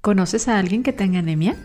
¿Conoces a alguien que tenga anemia?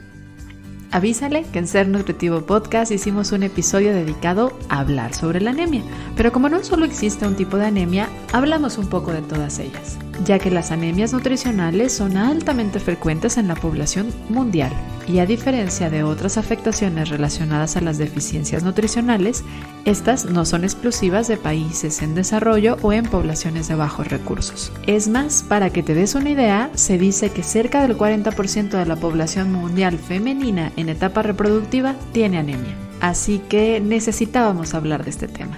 Avísale que en Ser Nutritivo Podcast hicimos un episodio dedicado a hablar sobre la anemia, pero como no solo existe un tipo de anemia, hablamos un poco de todas ellas, ya que las anemias nutricionales son altamente frecuentes en la población mundial y a diferencia de otras afectaciones relacionadas a las deficiencias nutricionales, estas no son exclusivas de países en desarrollo o en poblaciones de bajos recursos. Es más, para que te des una idea, se dice que cerca del 40% de la población mundial femenina en etapa reproductiva tiene anemia. Así que necesitábamos hablar de este tema.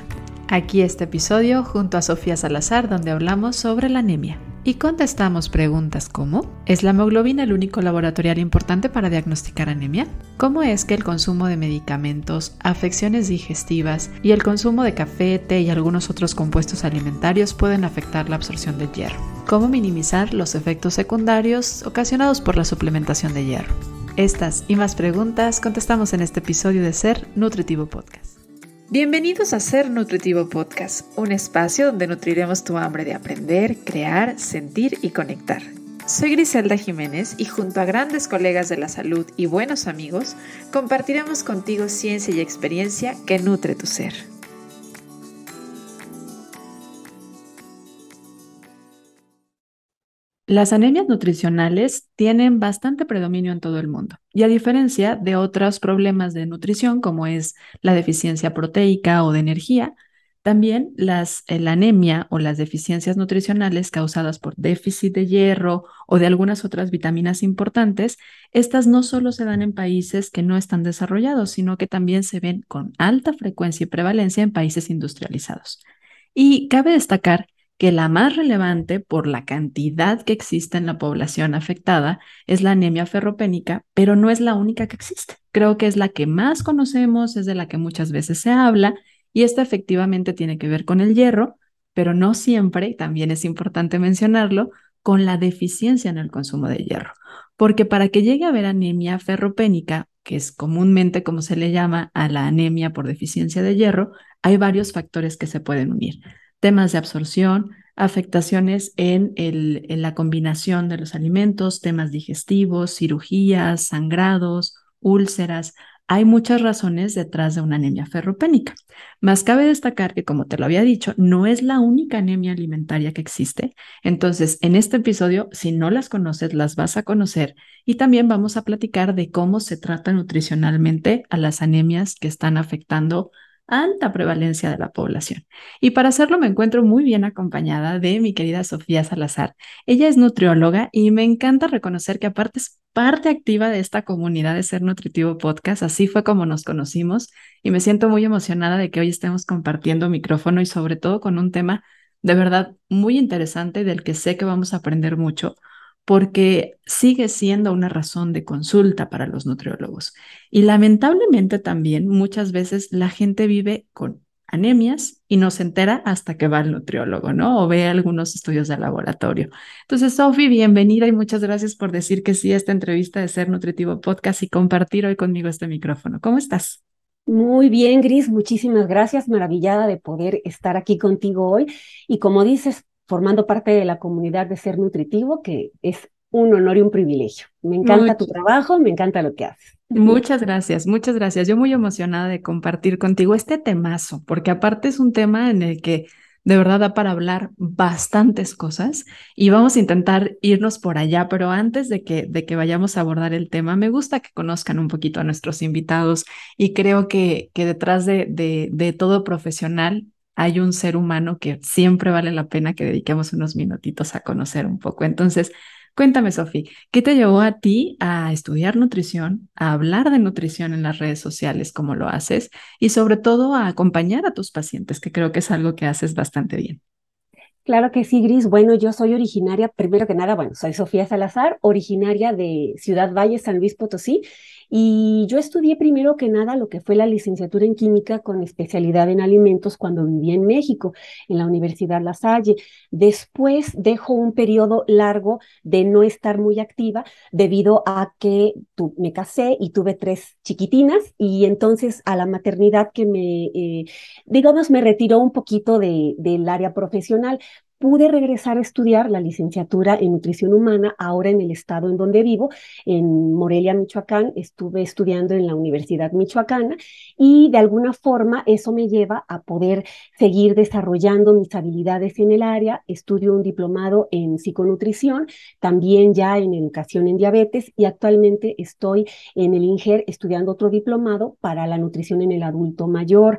Aquí este episodio junto a Sofía Salazar donde hablamos sobre la anemia y contestamos preguntas como ¿Es la hemoglobina el único laboratorial importante para diagnosticar anemia? ¿Cómo es que el consumo de medicamentos, afecciones digestivas y el consumo de café, té y algunos otros compuestos alimentarios pueden afectar la absorción de hierro? ¿Cómo minimizar los efectos secundarios ocasionados por la suplementación de hierro? Estas y más preguntas contestamos en este episodio de Ser Nutritivo Podcast. Bienvenidos a Ser Nutritivo Podcast, un espacio donde nutriremos tu hambre de aprender, crear, sentir y conectar. Soy Griselda Jiménez y junto a grandes colegas de la salud y buenos amigos, compartiremos contigo ciencia y experiencia que nutre tu ser. Las anemias nutricionales tienen bastante predominio en todo el mundo y a diferencia de otros problemas de nutrición como es la deficiencia proteica o de energía, también las, eh, la anemia o las deficiencias nutricionales causadas por déficit de hierro o de algunas otras vitaminas importantes, estas no solo se dan en países que no están desarrollados, sino que también se ven con alta frecuencia y prevalencia en países industrializados. Y cabe destacar que la más relevante por la cantidad que existe en la población afectada es la anemia ferropénica, pero no es la única que existe. Creo que es la que más conocemos, es de la que muchas veces se habla y esta efectivamente tiene que ver con el hierro, pero no siempre, también es importante mencionarlo, con la deficiencia en el consumo de hierro. Porque para que llegue a haber anemia ferropénica, que es comúnmente como se le llama a la anemia por deficiencia de hierro, hay varios factores que se pueden unir temas de absorción, afectaciones en, el, en la combinación de los alimentos, temas digestivos, cirugías, sangrados, úlceras. Hay muchas razones detrás de una anemia ferropénica. Más cabe destacar que, como te lo había dicho, no es la única anemia alimentaria que existe. Entonces, en este episodio, si no las conoces, las vas a conocer y también vamos a platicar de cómo se trata nutricionalmente a las anemias que están afectando alta prevalencia de la población. Y para hacerlo me encuentro muy bien acompañada de mi querida Sofía Salazar. Ella es nutrióloga y me encanta reconocer que aparte es parte activa de esta comunidad de Ser Nutritivo Podcast. Así fue como nos conocimos y me siento muy emocionada de que hoy estemos compartiendo micrófono y sobre todo con un tema de verdad muy interesante del que sé que vamos a aprender mucho porque sigue siendo una razón de consulta para los nutriólogos. Y lamentablemente también muchas veces la gente vive con anemias y no se entera hasta que va al nutriólogo, ¿no? O ve algunos estudios de laboratorio. Entonces, Sofi, bienvenida y muchas gracias por decir que sí a esta entrevista de Ser Nutritivo Podcast y compartir hoy conmigo este micrófono. ¿Cómo estás? Muy bien, Gris, muchísimas gracias, maravillada de poder estar aquí contigo hoy. Y como dices, formando parte de la comunidad de Ser Nutritivo, que es un honor y un privilegio. Me encanta tu trabajo, me encanta lo que haces. Muchas gracias, muchas gracias. Yo muy emocionada de compartir contigo este temazo, porque aparte es un tema en el que de verdad da para hablar bastantes cosas y vamos a intentar irnos por allá, pero antes de que, de que vayamos a abordar el tema, me gusta que conozcan un poquito a nuestros invitados y creo que, que detrás de, de, de todo profesional hay un ser humano que siempre vale la pena que dediquemos unos minutitos a conocer un poco. Entonces, cuéntame, Sofi, ¿qué te llevó a ti a estudiar nutrición, a hablar de nutrición en las redes sociales como lo haces y sobre todo a acompañar a tus pacientes, que creo que es algo que haces bastante bien? Claro que sí, Gris. Bueno, yo soy originaria, primero que nada, bueno, soy Sofía Salazar, originaria de Ciudad Valle, San Luis Potosí, y yo estudié primero que nada lo que fue la licenciatura en química con especialidad en alimentos cuando viví en México, en la Universidad La Salle. Después dejo un periodo largo de no estar muy activa debido a que me casé y tuve tres chiquitinas y entonces a la maternidad que me, eh, digamos, me retiró un poquito de, del área profesional pude regresar a estudiar la licenciatura en nutrición humana ahora en el estado en donde vivo, en Morelia, Michoacán. Estuve estudiando en la Universidad Michoacana y de alguna forma eso me lleva a poder seguir desarrollando mis habilidades en el área. Estudio un diplomado en psiconutrición, también ya en educación en diabetes y actualmente estoy en el INGER estudiando otro diplomado para la nutrición en el adulto mayor.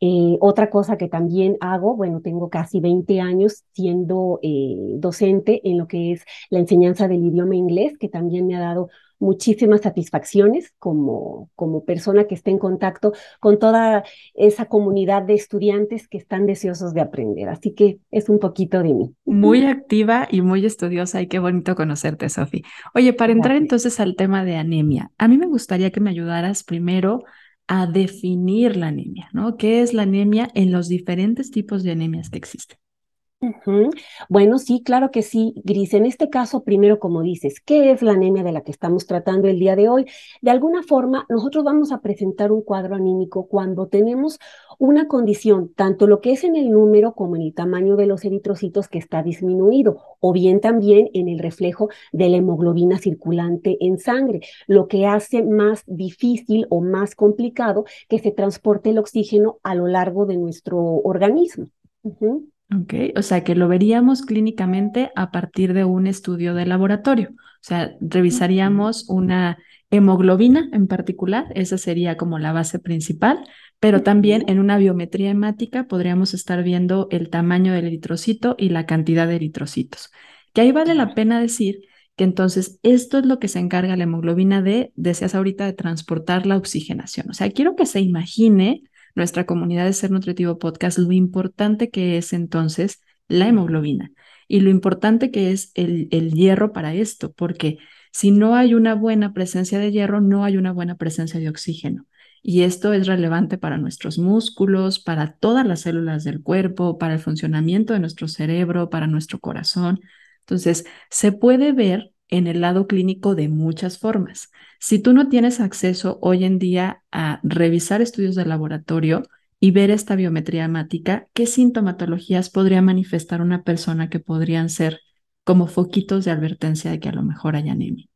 Eh, otra cosa que también hago, bueno, tengo casi 20 años siendo eh, docente en lo que es la enseñanza del idioma inglés, que también me ha dado muchísimas satisfacciones como, como persona que está en contacto con toda esa comunidad de estudiantes que están deseosos de aprender. Así que es un poquito de mí. Muy activa y muy estudiosa y qué bonito conocerte, Sofi. Oye, para entrar entonces al tema de anemia, a mí me gustaría que me ayudaras primero a definir la anemia, ¿no? ¿Qué es la anemia en los diferentes tipos de anemias que existen? Bueno, sí, claro que sí, Gris. En este caso, primero, como dices, ¿qué es la anemia de la que estamos tratando el día de hoy? De alguna forma, nosotros vamos a presentar un cuadro anímico cuando tenemos una condición, tanto lo que es en el número como en el tamaño de los eritrocitos que está disminuido, o bien también en el reflejo de la hemoglobina circulante en sangre, lo que hace más difícil o más complicado que se transporte el oxígeno a lo largo de nuestro organismo. Ok, o sea que lo veríamos clínicamente a partir de un estudio de laboratorio. O sea, revisaríamos una hemoglobina en particular, esa sería como la base principal, pero también en una biometría hemática podríamos estar viendo el tamaño del eritrocito y la cantidad de eritrocitos. Que ahí vale la pena decir que entonces esto es lo que se encarga la hemoglobina de, decías ahorita, de transportar la oxigenación. O sea, quiero que se imagine nuestra comunidad de Ser Nutritivo Podcast lo importante que es entonces la hemoglobina y lo importante que es el, el hierro para esto, porque si no hay una buena presencia de hierro, no hay una buena presencia de oxígeno. Y esto es relevante para nuestros músculos, para todas las células del cuerpo, para el funcionamiento de nuestro cerebro, para nuestro corazón. Entonces, se puede ver en el lado clínico de muchas formas. Si tú no tienes acceso hoy en día a revisar estudios de laboratorio y ver esta biometría hemática, ¿qué sintomatologías podría manifestar una persona que podrían ser como foquitos de advertencia de que a lo mejor hay anemia?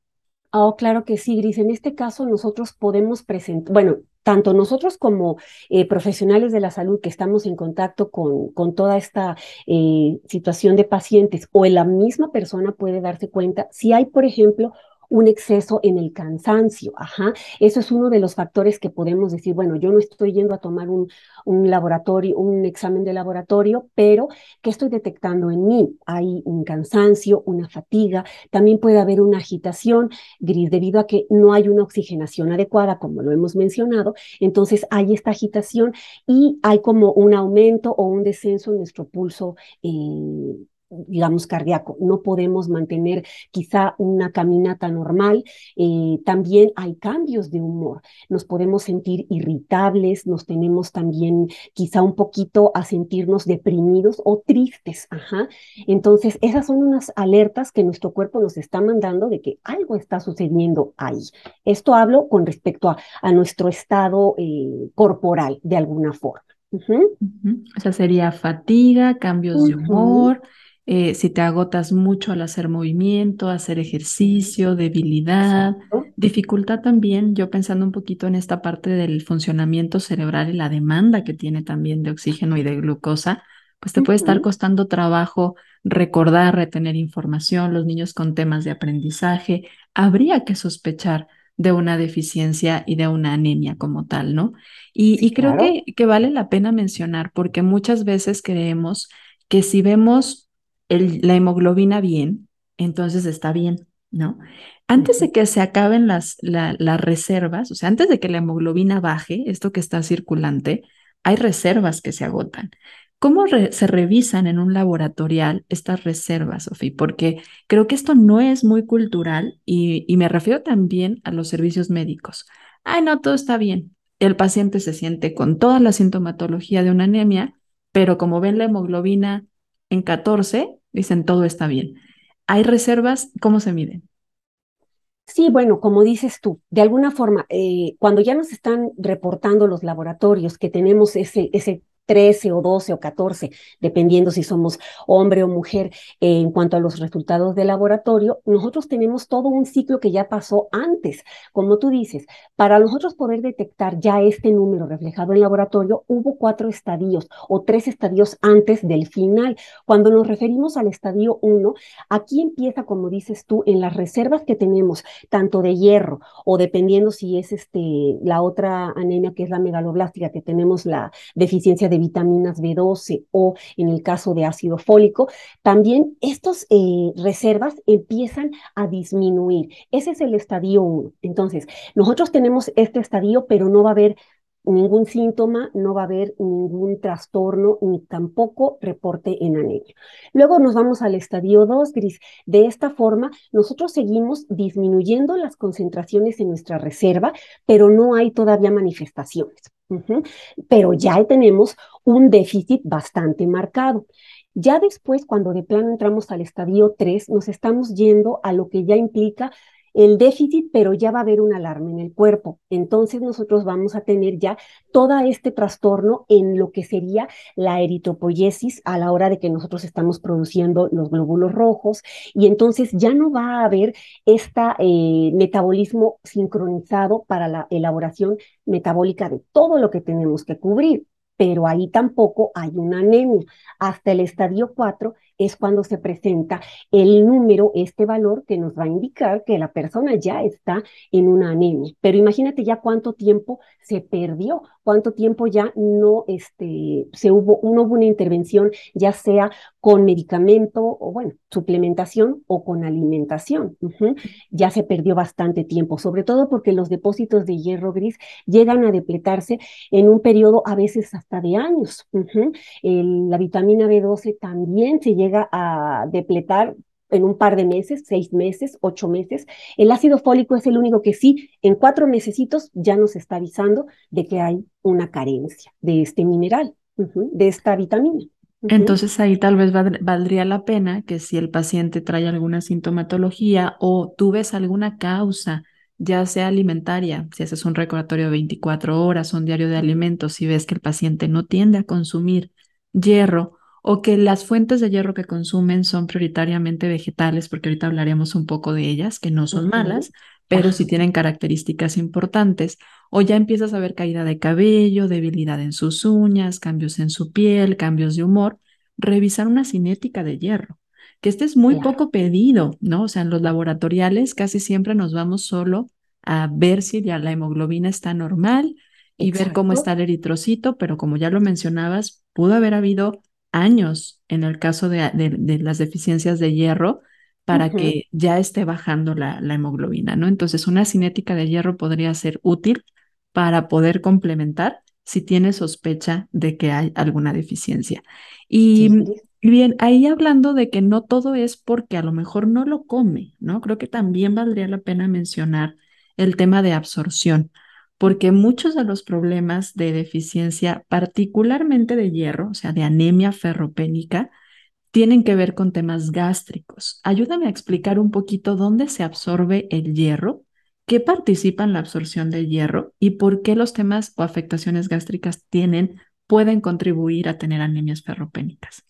Oh, claro que sí, Gris. En este caso nosotros podemos presentar, bueno, tanto nosotros como eh, profesionales de la salud que estamos en contacto con, con toda esta eh, situación de pacientes o la misma persona puede darse cuenta si hay, por ejemplo, un exceso en el cansancio. Ajá. Eso es uno de los factores que podemos decir, bueno, yo no estoy yendo a tomar un, un laboratorio, un examen de laboratorio, pero ¿qué estoy detectando en mí? Hay un cansancio, una fatiga, también puede haber una agitación gris debido a que no hay una oxigenación adecuada, como lo hemos mencionado. Entonces hay esta agitación y hay como un aumento o un descenso en nuestro pulso. Eh, digamos, cardíaco. No podemos mantener quizá una caminata normal. Eh, también hay cambios de humor. Nos podemos sentir irritables, nos tenemos también quizá un poquito a sentirnos deprimidos o tristes. Ajá. Entonces, esas son unas alertas que nuestro cuerpo nos está mandando de que algo está sucediendo ahí. Esto hablo con respecto a, a nuestro estado eh, corporal, de alguna forma. O sea, sería fatiga, cambios de humor, eh, si te agotas mucho al hacer movimiento, hacer ejercicio, debilidad, dificultad también, yo pensando un poquito en esta parte del funcionamiento cerebral y la demanda que tiene también de oxígeno y de glucosa, pues te puede estar costando trabajo recordar, retener información, los niños con temas de aprendizaje, habría que sospechar de una deficiencia y de una anemia como tal, ¿no? Y, creo que, que vale la pena mencionar porque muchas veces creemos que si vemos la hemoglobina bien, entonces está bien, ¿no? Antes de que se acaben las, las reservas, o sea, antes de que la hemoglobina baje, esto que está circulante, hay reservas que se agotan. ¿Cómo se revisan en un laboratorial estas reservas, Sofía? Porque creo que esto no es muy cultural y, y, me refiero también a los servicios médicos. Ay, no, todo está bien. El paciente se siente con toda la sintomatología de una anemia, pero como ven la hemoglobina en 14, dicen todo está bien. ¿Hay reservas? ¿Cómo se miden? Sí, bueno, como dices tú, de alguna forma, eh, cuando ya nos están reportando los laboratorios que tenemos ese, ese 13 o 12 o 14, dependiendo si somos hombre o mujer, en cuanto a los resultados de laboratorio, nosotros tenemos todo un ciclo que ya pasó antes. Como tú dices, para nosotros poder detectar ya este número reflejado en laboratorio, hubo cuatro estadios o tres estadios antes del final. Cuando nos referimos al estadio 1, aquí empieza, como dices tú, en las reservas que tenemos, tanto de hierro o dependiendo si es este, la otra anemia que es la megaloblástica, que tenemos la deficiencia de vitaminas B12 o en el caso de ácido fólico, también estas eh, reservas empiezan a disminuir. Ese es el estadio 1. Entonces, nosotros tenemos este estadio, pero no va a haber ningún síntoma, no va a haber ningún trastorno ni tampoco reporte en anemia. Luego nos vamos al estadio 2, Gris. De esta forma, nosotros seguimos disminuyendo las concentraciones en nuestra reserva, pero no hay todavía manifestaciones. Pero ya tenemos un déficit bastante marcado. Ya después, cuando de plano entramos al estadio 3, nos estamos yendo a lo que ya implica el déficit, pero ya va a haber una alarma en el cuerpo. Entonces nosotros vamos a tener ya todo este trastorno en lo que sería la eritropoyesis a la hora de que nosotros estamos produciendo los glóbulos rojos y entonces ya no va a haber este metabolismo sincronizado para la elaboración metabólica de todo lo que tenemos que cubrir pero ahí tampoco hay una anemia. Hasta el estadio 4 es cuando se presenta el número, este valor que nos va a indicar que la persona ya está en una anemia. Pero imagínate ya cuánto tiempo se perdió, cuánto tiempo ya no, este, se hubo, una intervención, ya sea con medicamento o, bueno, suplementación o con alimentación. Ya se perdió bastante tiempo, sobre todo porque los depósitos de hierro gris llegan a depletarse en un periodo a veces hasta de años. la vitamina B12 también se llega a depletar en un par de meses, seis meses, ocho meses. El ácido fólico es el único que sí, en cuatro mesecitos ya nos está avisando de que hay una carencia de este mineral, de esta vitamina. Entonces ahí tal vez valdría la pena que si el paciente trae alguna sintomatología o tú ves alguna causa, ya sea alimentaria, si haces un recordatorio de 24 horas, un diario de alimentos, si ves que el paciente no tiende a consumir hierro o que las fuentes de hierro que consumen son prioritariamente vegetales, porque ahorita hablaremos un poco de ellas, que no son malas, pero sí tienen características importantes, o ya empiezas a ver caída de cabello, debilidad en sus uñas, cambios en su piel, cambios de humor, revisar una cinética de hierro, que este es muy poco pedido, ¿no? O sea, en los laboratoriales casi siempre nos vamos solo a ver si ya la hemoglobina está normal y ver cómo está el eritrocito, pero como ya lo mencionabas, pudo haber habido años en el caso de, las deficiencias de hierro para que ya esté bajando la, hemoglobina, ¿no? Entonces, una cinética de hierro podría ser útil para poder complementar si tiene sospecha de que hay alguna deficiencia. Y bien, ahí hablando de que no todo es porque a lo mejor no lo come, ¿no? Creo que también valdría la pena mencionar el tema de absorción porque muchos de los problemas de deficiencia, particularmente de hierro, o sea, de anemia ferropénica, tienen que ver con temas gástricos. Ayúdame a explicar un poquito dónde se absorbe el hierro, qué participa en la absorción del hierro y por qué los temas o afectaciones gástricas tienen, pueden contribuir a tener anemias ferropénicas.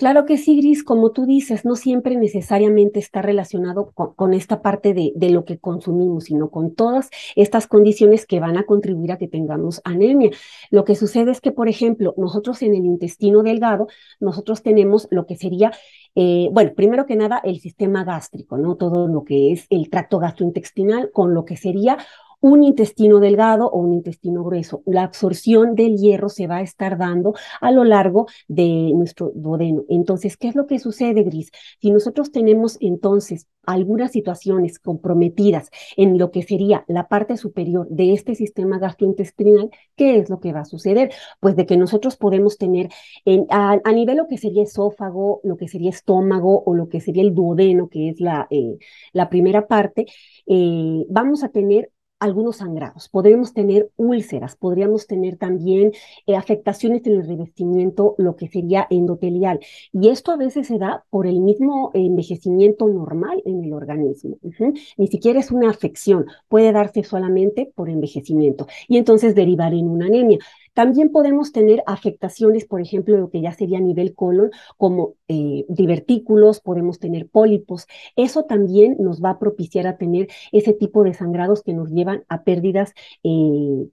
Claro que sí, Gris, como tú dices, no siempre necesariamente está relacionado con, esta parte de, lo que consumimos, sino con todas estas condiciones que van a contribuir a que tengamos anemia. Lo que sucede es que, por ejemplo, nosotros en el intestino delgado, nosotros tenemos lo que sería, eh, bueno, primero que nada, el sistema gástrico, ¿no? Todo lo que es el tracto gastrointestinal con lo que sería un intestino delgado o un intestino grueso. La absorción del hierro se va a estar dando a lo largo de nuestro duodeno. Entonces, ¿qué es lo que sucede, Gris? Si nosotros tenemos entonces algunas situaciones comprometidas en lo que sería la parte superior de este sistema gastrointestinal, ¿qué es lo que va a suceder? Pues de que nosotros podemos tener en, a, nivel lo que sería esófago, lo que sería estómago o lo que sería el duodeno, que es la, eh, la primera parte, eh, vamos a tener algunos sangrados, podríamos tener úlceras, podríamos tener también eh, afectaciones en el revestimiento, lo que sería endotelial. Y esto a veces se da por el mismo envejecimiento normal en el organismo. Ni siquiera es una afección, puede darse solamente por envejecimiento y entonces derivar en una anemia. También podemos tener afectaciones, por ejemplo, lo que ya sería a nivel colon, como eh, divertículos, podemos tener pólipos. Eso también nos va a propiciar a tener ese tipo de sangrados que nos llevan a pérdidas eh,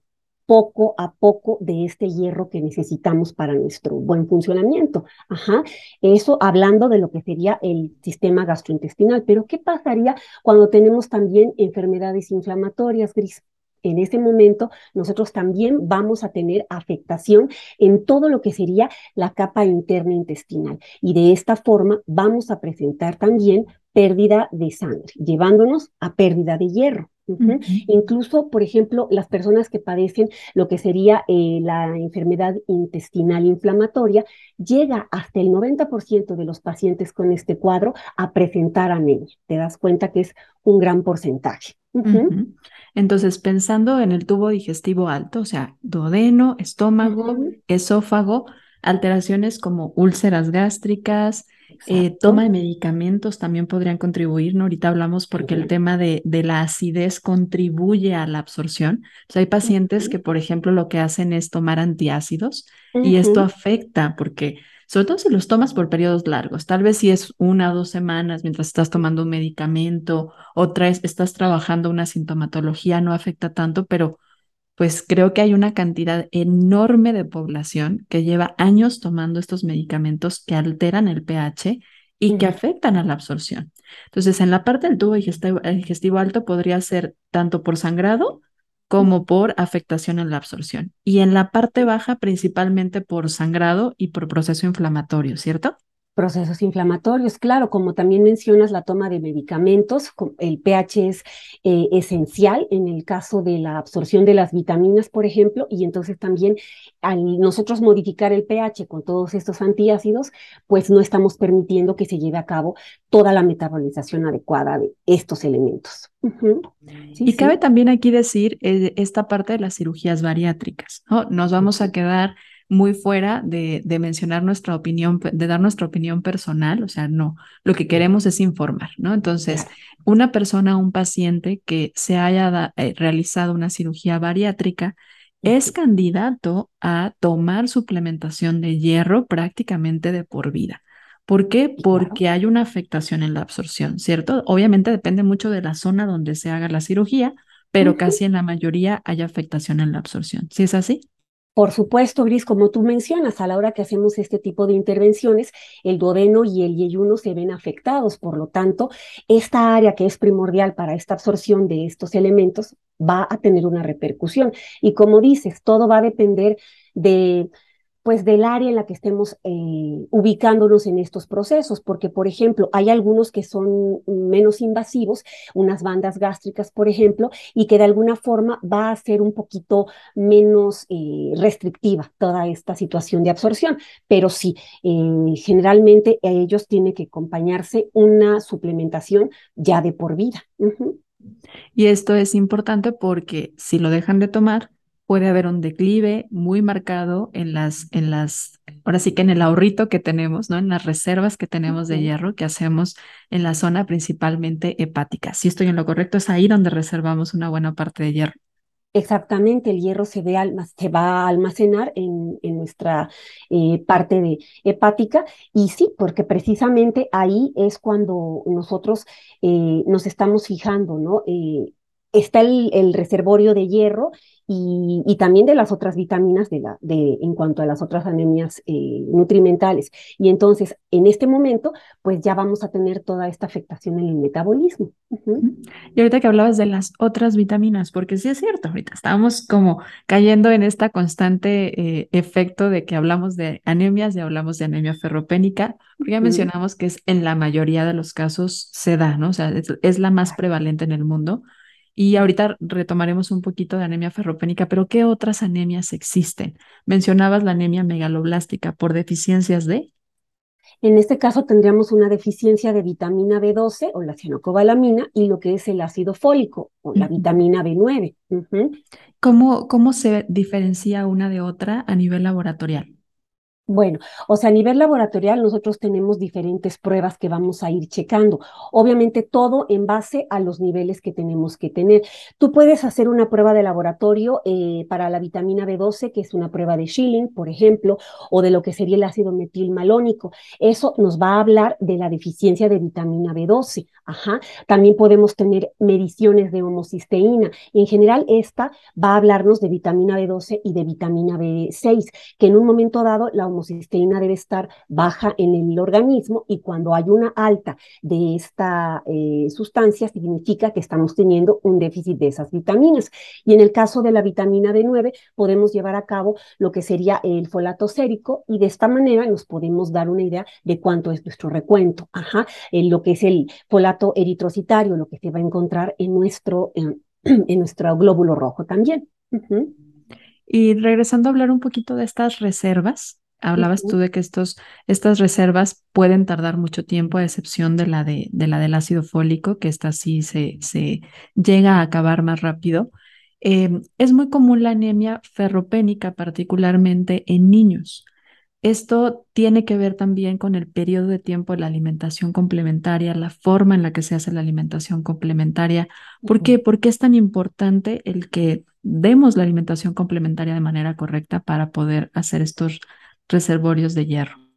poco a poco de este hierro que necesitamos para nuestro buen funcionamiento. Ajá, eso hablando de lo que sería el sistema gastrointestinal. Pero ¿qué pasaría cuando tenemos también enfermedades inflamatorias, Gris? En ese momento nosotros también vamos a tener afectación en todo lo que sería la capa interna intestinal. Y de esta forma vamos a presentar también pérdida de sangre, llevándonos a pérdida de hierro. Incluso, por ejemplo, las personas que padecen lo que sería eh, la enfermedad intestinal inflamatoria, llega hasta el 90% de los pacientes con este cuadro a presentar anemia. Te das cuenta que es un gran porcentaje. Entonces, pensando en el tubo digestivo alto, o sea, duodeno, estómago, esófago, alteraciones como úlceras gástricas, eh, toma de medicamentos también podrían contribuir, ¿no? Ahorita hablamos porque el tema de, de, la acidez contribuye a la absorción. O sea, hay pacientes que, por ejemplo, lo que hacen es tomar antiácidos y esto afecta porque, sobre todo si los tomas por periodos largos, tal vez si es una o dos semanas mientras estás tomando un medicamento o traes, estás trabajando una sintomatología, no afecta tanto, pero pues creo que hay una cantidad enorme de población que lleva años tomando estos medicamentos que alteran el pH y que afectan a la absorción. Entonces, en la parte del tubo digestivo, alto podría ser tanto por sangrado como por afectación en la absorción. Y en la parte baja, principalmente por sangrado y por proceso inflamatorio, ¿cierto? Procesos inflamatorios. Claro, como también mencionas la toma de medicamentos, el pH es eh, esencial en el caso de la absorción de las vitaminas, por ejemplo, y entonces también al nosotros modificar el pH con todos estos antiácidos, pues no estamos permitiendo que se lleve a cabo toda la metabolización adecuada de estos elementos. y cabe también aquí decir eh, esta parte de las cirugías bariátricas, ¿no? Nos vamos a quedar muy fuera de, de, mencionar nuestra opinión, de dar nuestra opinión personal, o sea, no, lo que queremos es informar, ¿no? Entonces, una persona, un paciente que se haya eh, realizado una cirugía bariátrica, es candidato a tomar suplementación de hierro prácticamente de por vida. ¿Por qué? Porque hay una afectación en la absorción, ¿cierto? Obviamente depende mucho de la zona donde se haga la cirugía, pero casi en la mayoría hay afectación en la absorción. ¿Sí es así? Por supuesto, Gris, como tú mencionas, a la hora que hacemos este tipo de intervenciones, el duodeno y el yeyuno se ven afectados. Por lo tanto, esta área que es primordial para esta absorción de estos elementos va a tener una repercusión. Y como dices, todo va a depender de pues del área en la que estemos eh, ubicándonos en estos procesos, porque por ejemplo hay algunos que son menos invasivos, unas bandas gástricas por ejemplo, y que de alguna forma va a ser un poquito menos eh, restrictiva toda esta situación de absorción, pero sí, eh, generalmente a ellos tiene que acompañarse una suplementación ya de por vida. Y esto es importante porque si lo dejan de tomar, puede haber un declive muy marcado en las, en las, ahora sí que en el ahorrito que tenemos, ¿no? En las reservas que tenemos de hierro que hacemos en la zona principalmente hepática. Si estoy en lo correcto, es ahí donde reservamos una buena parte de hierro. Exactamente, el hierro se, ve se va a almacenar en, en nuestra eh, parte de hepática y sí, porque precisamente ahí es cuando nosotros eh, nos estamos fijando, ¿no? Eh, está el, el reservorio de hierro y, también de las otras vitaminas de la, de, en cuanto a las otras anemias eh, nutrimentales. Y entonces, en este momento, pues ya vamos a tener toda esta afectación en el metabolismo. Y ahorita que hablabas de las otras vitaminas, porque sí es cierto, ahorita estamos como cayendo en esta constante eh, efecto de que hablamos de anemias y hablamos de anemia ferropénica, porque ya mencionamos que es en la mayoría de los casos se da, ¿no? O sea, es la más prevalente en el mundo y ahorita retomaremos un poquito de anemia ferropénica, pero ¿qué otras anemias existen? Mencionabas la anemia megaloblástica por deficiencias de... En este caso tendríamos una deficiencia de vitamina B12 o la cianocobalamina y lo que es el ácido fólico o la vitamina B9. ¿Cómo, ¿Cómo se diferencia una de otra a nivel laboratorial? Bueno, o sea, a nivel laboratorial nosotros tenemos diferentes pruebas que vamos a ir checando. Obviamente todo en base a los niveles que tenemos que tener. Tú puedes hacer una prueba de laboratorio eh, para la vitamina B12, que es una prueba de Schilling, por ejemplo, o de lo que sería el ácido metilmalónico. Eso nos va a hablar de la deficiencia de vitamina B12. Ajá. También podemos tener mediciones de homocisteína. En general, esta va a hablarnos de vitamina B12 y de vitamina B6, que en un momento dado la homocisteína debe estar baja en el organismo y cuando hay una alta de esta eh, sustancia significa que estamos teniendo un déficit de esas vitaminas. Y en el caso de la vitamina B9 podemos llevar a cabo lo que sería el folato sérico y de esta manera nos podemos dar una idea de cuánto es nuestro recuento. Ajá, lo que es el folato eritrocitario, lo que se va a encontrar en nuestro, en, nuestro glóbulo rojo también. Y regresando a hablar un poquito de estas reservas, hablabas tú de que estos, estas reservas pueden tardar mucho tiempo, a excepción de la, de, de la del ácido fólico, que esta sí se, se llega a acabar más rápido. Em, es muy común la anemia ferropénica, particularmente en niños. Esto tiene que ver también con el periodo de tiempo de la alimentación complementaria, la forma en la que se hace la alimentación complementaria. ¿Por qué? Porque es tan importante el que demos la alimentación complementaria de manera correcta para poder hacer estos reservorios de hierro.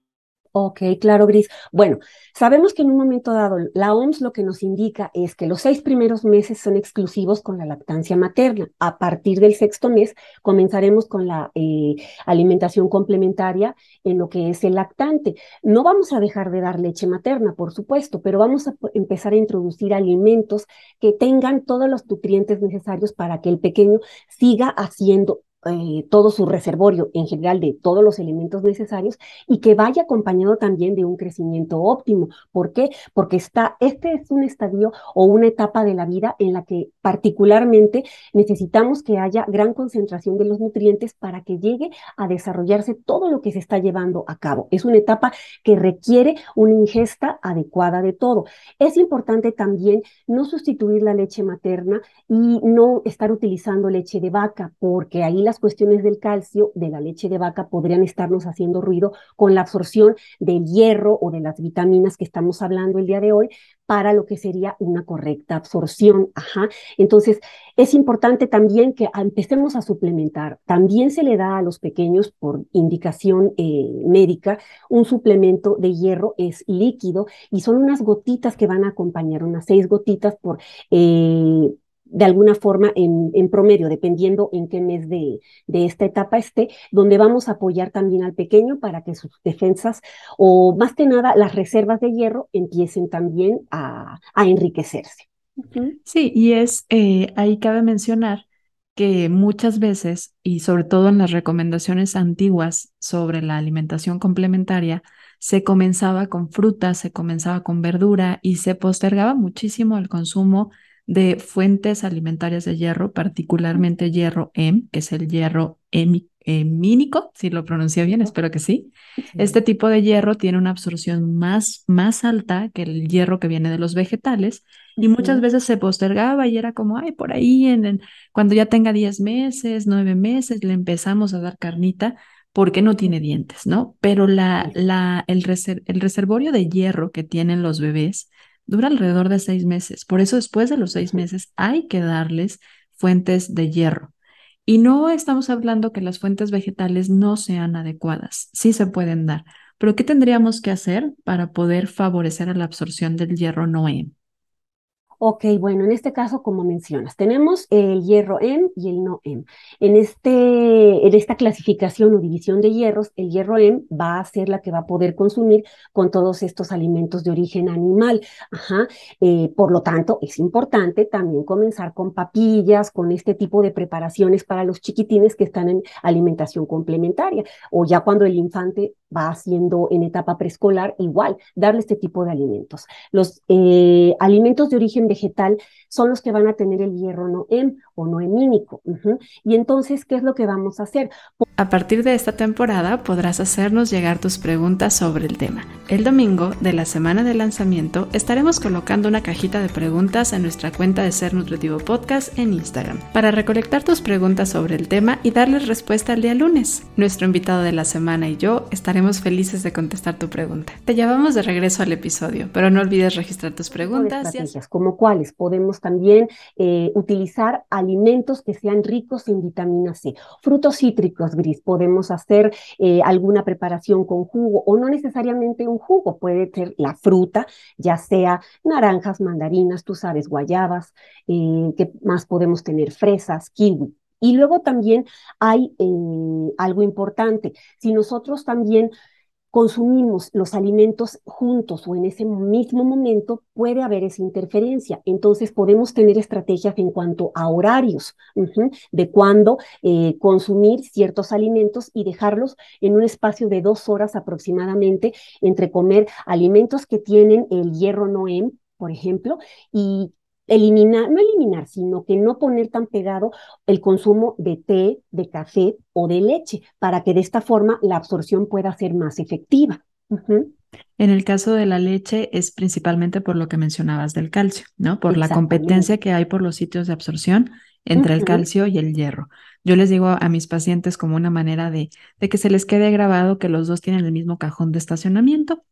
Ok, claro, Gris. Bueno, sabemos que en un momento dado la OMS lo que nos indica es que los seis primeros meses son exclusivos con la lactancia materna. A partir del sexto mes comenzaremos con la eh, alimentación complementaria en lo que es el lactante. No vamos a dejar de dar leche materna, por supuesto, pero vamos a empezar a introducir alimentos que tengan todos los nutrientes necesarios para que el pequeño siga haciendo eh, todo su reservorio en general de todos los elementos necesarios y que vaya acompañado también de un crecimiento óptimo. ¿Por qué? Porque está, este es un estadio o una etapa de la vida en la que particularmente necesitamos que haya gran concentración de los nutrientes para que llegue a desarrollarse todo lo que se está llevando a cabo. Es una etapa que requiere una ingesta adecuada de todo. Es importante también no sustituir la leche materna y no estar utilizando leche de vaca, porque ahí la las cuestiones del calcio de la leche de vaca podrían estarnos haciendo ruido con la absorción del hierro o de las vitaminas que estamos hablando el día de hoy para lo que sería una correcta absorción. Ajá. Entonces, es importante también que empecemos a suplementar. También se le da a los pequeños, por indicación eh, médica, un suplemento de hierro, es líquido, y son unas gotitas que van a acompañar, unas seis gotitas por... Eh, de alguna forma en, promedio, dependiendo en qué mes de, esta etapa esté, donde vamos a apoyar también al pequeño para que sus defensas o más que nada las reservas de hierro empiecen también a, enriquecerse. Sí, y es, eh, ahí cabe mencionar que muchas veces, y sobre todo en las recomendaciones antiguas sobre la alimentación complementaria, se comenzaba con frutas, se comenzaba con verdura y se postergaba muchísimo el consumo de fuentes alimentarias de hierro, particularmente hierro M, que es el hierro hemínico, si lo pronuncio bien, espero que sí. Este tipo de hierro tiene una absorción más, más alta que el hierro que viene de los vegetales y muchas veces se postergaba y era como, ay, por ahí, en, cuando ya tenga 10 meses, 9 meses, le empezamos a dar carnita porque no tiene dientes, ¿no? Pero la, la, el, el reservorio de hierro que tienen los bebés dura alrededor de seis meses. Por eso después de los seis meses hay que darles fuentes de hierro. Y no estamos hablando que las fuentes vegetales no sean adecuadas, sí se pueden dar, pero ¿qué tendríamos que hacer para poder favorecer a la absorción del hierro Noem? Ok, bueno, en este caso, como mencionas, tenemos el hierro M y el no M. En, este, en esta clasificación o división de hierros, el hierro M va a ser la que va a poder consumir con todos estos alimentos de origen animal. Ajá. Eh, por lo tanto, es importante también comenzar con papillas, con este tipo de preparaciones para los chiquitines que están en alimentación complementaria o ya cuando el infante va haciendo en etapa preescolar, igual, darle este tipo de alimentos. Los eh, alimentos de origen vegetal son los que van a tener el hierro noem o noemínico. Y entonces, ¿qué es lo que vamos a hacer? A partir de esta temporada podrás hacernos llegar tus preguntas sobre el tema. El domingo de la semana de lanzamiento estaremos colocando una cajita de preguntas en nuestra cuenta de Ser Nutritivo Podcast en Instagram para recolectar tus preguntas sobre el tema y darles respuesta el día lunes. Nuestro invitado de la semana y yo estaremos felices de contestar tu pregunta. Te llevamos de regreso al episodio, pero no olvides registrar tus preguntas. Estrategias, como cuáles podemos también eh, utilizar alimentos que sean ricos en vitamina C, frutos cítricos gris, podemos hacer eh, alguna preparación con jugo o no necesariamente un jugo, puede ser la fruta, ya sea naranjas, mandarinas, tú sabes, guayabas, eh, ¿qué más podemos tener? Fresas, kiwi. Y luego también hay algo importante, si nosotros también consumimos los alimentos juntos o en ese mismo momento, puede haber esa interferencia. Entonces podemos tener estrategias en cuanto a horarios de cuándo eh, consumir ciertos alimentos y dejarlos en un espacio de dos horas aproximadamente entre comer alimentos que tienen el hierro noem, por ejemplo, y eliminar, no eliminar, sino que no poner tan pegado el consumo de té, de café o de leche, para que de esta forma la absorción pueda ser más efectiva. En el caso de la leche es principalmente por lo que mencionabas del calcio, ¿no? Por la competencia que hay por los sitios de absorción entre el calcio y el hierro. Yo les digo a mis pacientes como una manera de, de que se les quede grabado que los dos tienen el mismo cajón de estacionamiento.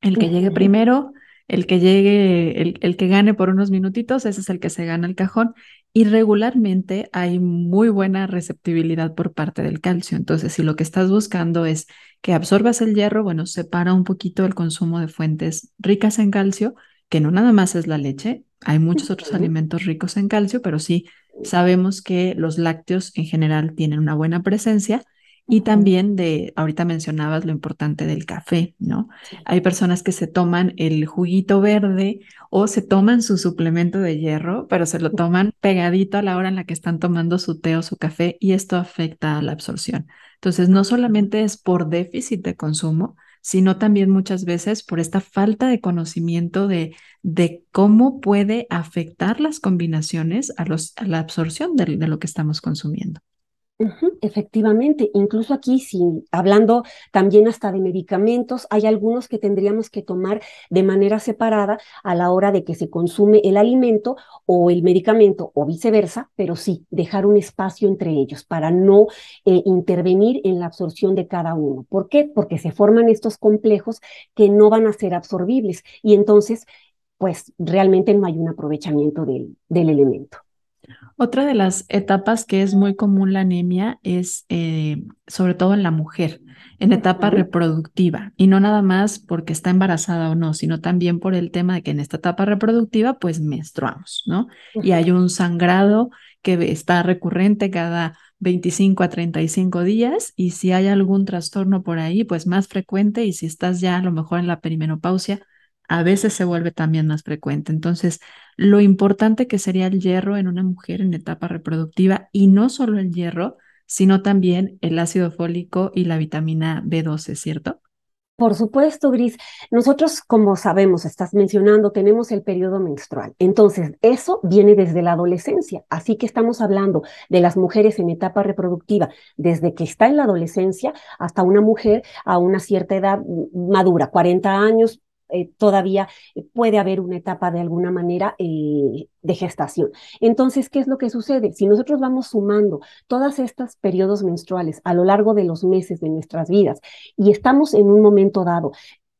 El que llegue primero el que llegue, el, que gane por unos minutitos, ese es el que se gana el cajón. Y regularmente hay muy buena receptibilidad por parte del calcio. Entonces, si lo que estás buscando es que absorbas el hierro, bueno, separa un poquito el consumo de fuentes ricas en calcio, que no nada más es la leche, hay muchos otros alimentos ricos en calcio, pero sí sabemos que los lácteos en general tienen una buena presencia y también de, ahorita mencionabas lo importante del café, ¿no? Hay personas que se toman el juguito verde o se toman su suplemento de hierro, pero se lo toman pegadito a la hora en la que están tomando su té o su café y esto afecta a la absorción. Entonces, no solamente es por déficit de consumo, sino también muchas veces por esta falta de conocimiento de, de cómo puede afectar las combinaciones a, los, a la absorción de lo que estamos consumiendo efectivamente, incluso aquí, si, hablando también hasta de medicamentos, hay algunos que tendríamos que tomar de manera separada a la hora de que se consume el alimento o el medicamento o viceversa, pero sí dejar un espacio entre ellos para no eh, intervenir en la absorción de cada uno. ¿Por qué? Porque se forman estos complejos que no van a ser absorbibles y entonces, pues realmente no hay un aprovechamiento del, del elemento. Otra de las etapas que es muy común la anemia es eh, sobre todo en la mujer, en etapa reproductiva, y no nada más porque está embarazada o no, sino también por el tema de que en esta etapa reproductiva pues menstruamos, ¿no? Y hay un sangrado que está recurrente cada 25 a 35 días y si hay algún trastorno por ahí, pues más frecuente y si estás ya a lo mejor en la perimenopausia, a veces se vuelve también más frecuente. Entonces, lo importante que sería el hierro en una mujer en etapa reproductiva y no solo el hierro, sino también el ácido fólico y la vitamina B12, ¿cierto? Por supuesto, Gris. Nosotros, como sabemos, estás mencionando, tenemos el periodo menstrual. Entonces, eso viene desde la adolescencia. Así que estamos hablando de las mujeres en etapa reproductiva, desde que está en la adolescencia hasta una mujer a una cierta edad madura, 40 años, eh, todavía puede haber una etapa de alguna manera eh, de gestación. Entonces, ¿qué es lo que sucede? Si nosotros vamos sumando todos estos periodos menstruales a lo largo de los meses de nuestras vidas y estamos en un momento dado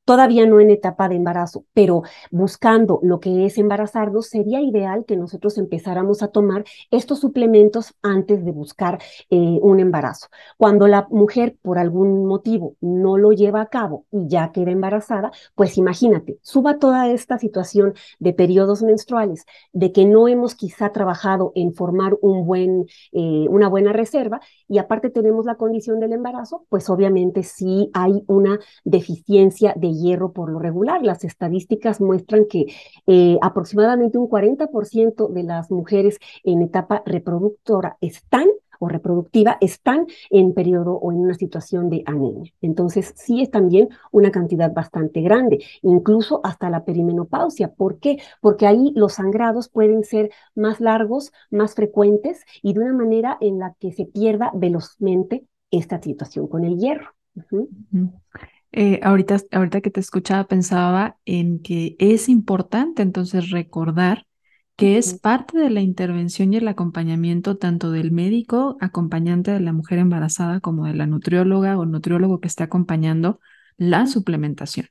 todavía no en etapa de embarazo, pero buscando lo que es embarazarnos, sería ideal que nosotros empezáramos a tomar estos suplementos antes de buscar eh, un embarazo. Cuando la mujer por algún motivo no lo lleva a cabo y ya queda embarazada, pues imagínate, suba toda esta situación de periodos menstruales, de que no hemos quizá trabajado en formar un buen, eh, una buena reserva y aparte tenemos la condición del embarazo, pues obviamente sí hay una deficiencia de hierro por lo regular. Las estadísticas muestran que eh, aproximadamente un 40% de las mujeres en etapa reproductora están o reproductiva están en periodo o en una situación de anemia. Entonces, sí es también una cantidad bastante grande, incluso hasta la perimenopausia. ¿Por qué? Porque ahí los sangrados pueden ser más largos, más frecuentes y de una manera en la que se pierda velozmente esta situación con el hierro. Eh, ahorita, ahorita que te escuchaba pensaba en que es importante entonces recordar que es parte de la intervención y el acompañamiento tanto del médico acompañante de la mujer embarazada como de la nutrióloga o nutriólogo que esté acompañando la suplementación.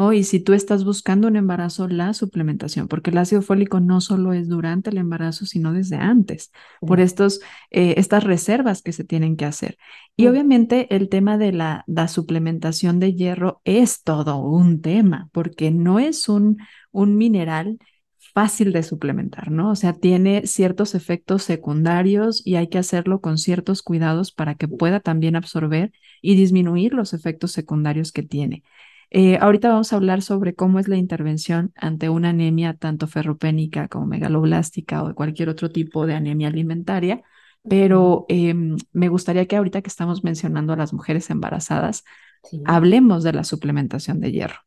Oh, y si tú estás buscando un embarazo, la suplementación, porque el ácido fólico no solo es durante el embarazo, sino desde antes, por estos, eh, estas reservas que se tienen que hacer. Y obviamente el tema de la, la, suplementación de hierro es todo un tema, porque no es un, un mineral fácil de suplementar, ¿no? O sea, tiene ciertos efectos secundarios y hay que hacerlo con ciertos cuidados para que pueda también absorber y disminuir los efectos secundarios que tiene. Eh, ahorita vamos a hablar sobre cómo es la intervención ante una anemia tanto ferropénica como megaloblástica o de cualquier otro tipo de anemia alimentaria, pero em, me gustaría que ahorita que estamos mencionando a las mujeres embarazadas, hablemos de la suplementación de hierro.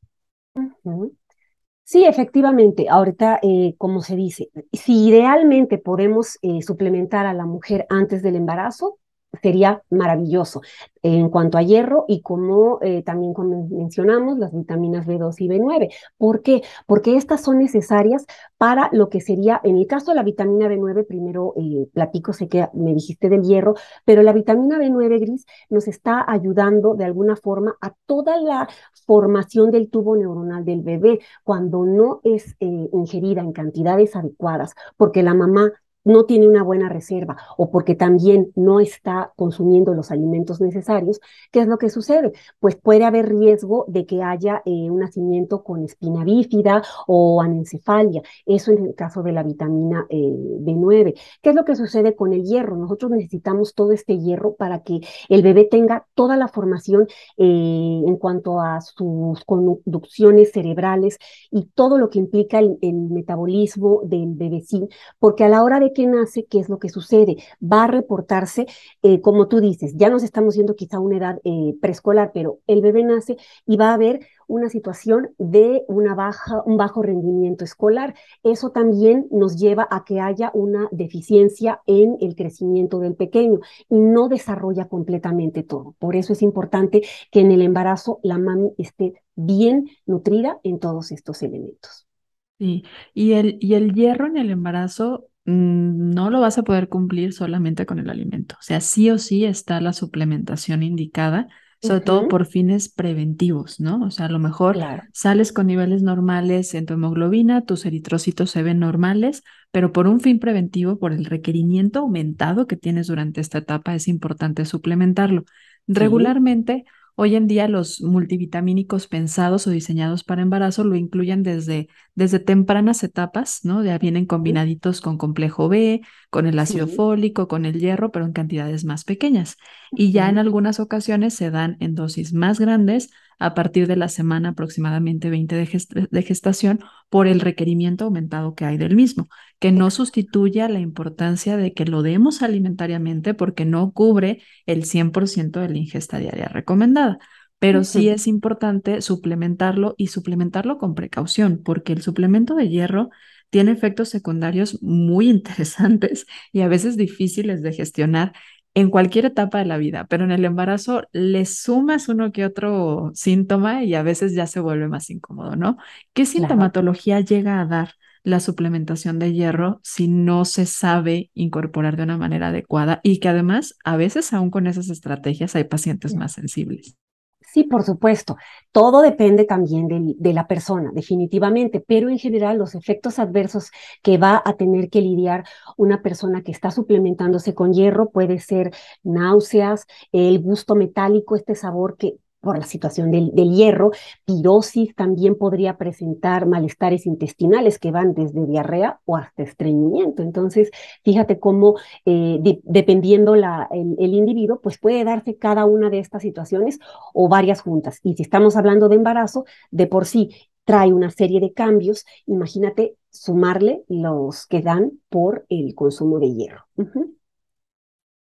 Sí, efectivamente. Ahorita, eh, como se dice, si idealmente podemos eh, suplementar a la mujer antes del embarazo, sería maravilloso en cuanto a hierro y como eh, también mencionamos las vitaminas B2 y B9. ¿Por qué? Porque estas son necesarias para lo que sería, en el caso de la vitamina B9, primero eh, platico, sé que me dijiste del hierro, pero la vitamina B9 gris nos está ayudando de alguna forma a toda la formación del tubo neuronal del bebé cuando no es eh, ingerida en cantidades adecuadas, porque la mamá no tiene una buena reserva o porque también no está consumiendo los alimentos necesarios, ¿qué es lo que sucede? Pues puede haber riesgo de que haya eh, un nacimiento con espina bífida o anencefalia. Eso en el caso de la vitamina eh, B9. ¿Qué es lo que sucede con el hierro? Nosotros necesitamos todo este hierro para que el bebé tenga toda la formación eh, en cuanto a sus conducciones cerebrales y todo lo que implica el, el metabolismo del bebecín, porque a la hora de que nace, ¿qué es lo que sucede? Va a reportarse, eh, como tú dices, ya nos estamos yendo quizá una edad eh, preescolar, pero el bebé nace y va a haber una situación de una baja, un bajo rendimiento escolar. Eso también nos lleva a que haya una deficiencia en el crecimiento del pequeño y no desarrolla completamente todo. Por eso es importante que en el embarazo la mami esté bien nutrida en todos estos elementos. Sí, y el, y el hierro en el embarazo no lo vas a poder cumplir solamente con el alimento. O sea, sí o sí está la suplementación indicada, sobre todo por fines preventivos, ¿no? O sea, a lo mejor sales con niveles normales en tu hemoglobina, tus eritrocitos se ven normales, pero por un fin preventivo, por el requerimiento aumentado que tienes durante esta etapa, es importante suplementarlo. Regularmente, Hoy en día los multivitamínicos pensados o diseñados para embarazo lo incluyen desde, desde tempranas etapas, ¿no? Ya vienen combinaditos con complejo B, con el ácido fólico, con el hierro, pero en cantidades más pequeñas. Y ya en algunas ocasiones se dan en dosis más grandes a partir de la semana aproximadamente 20 de, gestación por el requerimiento aumentado que hay del mismo, que no sustituya la importancia de que lo demos alimentariamente porque no cubre el 100% de la ingesta diaria recomendada. Pero sí es importante suplementarlo y suplementarlo con precaución, porque el suplemento de hierro tiene efectos secundarios muy interesantes y a veces difíciles de gestionar en cualquier etapa de la vida, pero en el embarazo le sumas uno que otro síntoma y a veces ya se vuelve más incómodo, ¿no? ¿Qué sintomatología llega a dar la suplementación de hierro si no se sabe incorporar de una manera adecuada y que además a veces aún con esas estrategias hay pacientes más sensibles? Sí, por supuesto. Todo depende también de, la persona, definitivamente, pero en general los efectos adversos que va a tener que lidiar una persona que está suplementándose con hierro puede ser náuseas, el gusto metálico, este sabor que por la situación del, hierro, pirosis también podría presentar malestares intestinales que van desde diarrea o hasta estreñimiento. Entonces, fíjate cómo eh, dependiendo el, individuo, pues puede darse cada una de estas situaciones o varias juntas. Y si estamos hablando de embarazo, de por sí trae una serie de cambios, imagínate sumarle los que dan por el consumo de hierro.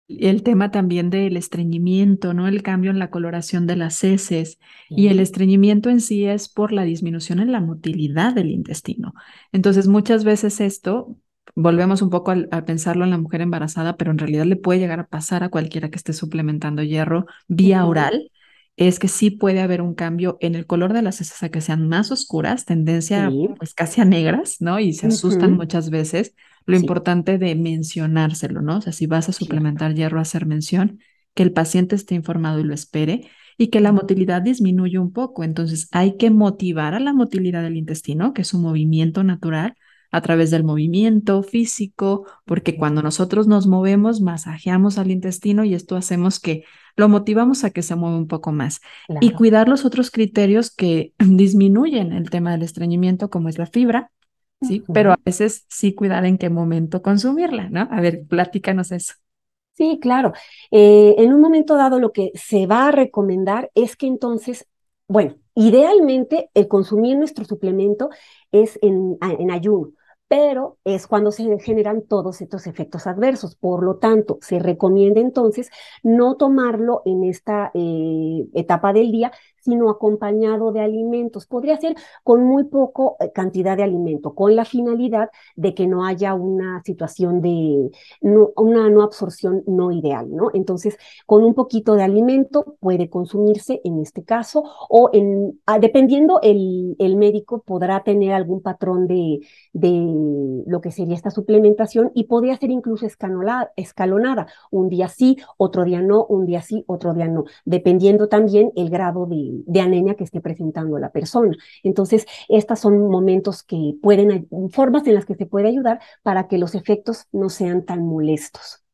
El tema también del estreñimiento, ¿no? El cambio en la coloración de las heces y el estreñimiento en sí es por la disminución en la motilidad del intestino. Entonces, muchas veces esto, volvemos un poco a, pensarlo en la mujer embarazada, pero en realidad le puede llegar a pasar a cualquiera que esté suplementando hierro vía oral, es que sí puede haber un cambio en el color de las heces a que sean más oscuras, tendencia pues casi a negras, ¿no? Y se asustan muchas veces lo importante de mencionárselo, ¿no? O sea, si vas a suplementar hierro, hacer mención, que el paciente esté informado y lo espere y que la motilidad disminuye un poco. Entonces, hay que motivar a la motilidad del intestino, que es un movimiento natural, a través del movimiento físico, porque cuando nosotros nos movemos, masajeamos al intestino y esto hacemos que lo motivamos a que se mueva un poco más. Y cuidar los otros criterios que disminuyen el tema del estreñimiento, como es la fibra, ¿sí? Pero a veces sí cuidar en qué momento consumirla, ¿no? A ver, platícanos eso. Sí, claro. Eh, en un momento dado lo que se va a recomendar es que entonces, bueno, idealmente el consumir nuestro suplemento es en, en ayuno pero es cuando se generan todos estos efectos adversos. Por lo tanto, se recomienda entonces no tomarlo en esta eh, etapa del día, sino acompañado de alimentos. Podría ser con muy poco eh, cantidad de alimento, con la finalidad de que no haya una situación de una no absorción no ideal, ¿no? Entonces, con un poquito de alimento puede consumirse en este caso, o en, ah, dependiendo el, el médico podrá tener algún patrón de, de lo que sería esta suplementación y podría ser incluso escalonada, un día sí, otro día no, un día sí, otro día no, dependiendo también el grado de de, anemia que esté presentando la persona. Entonces, estos son momentos que pueden, formas en las que se puede ayudar para que los efectos no sean tan molestos.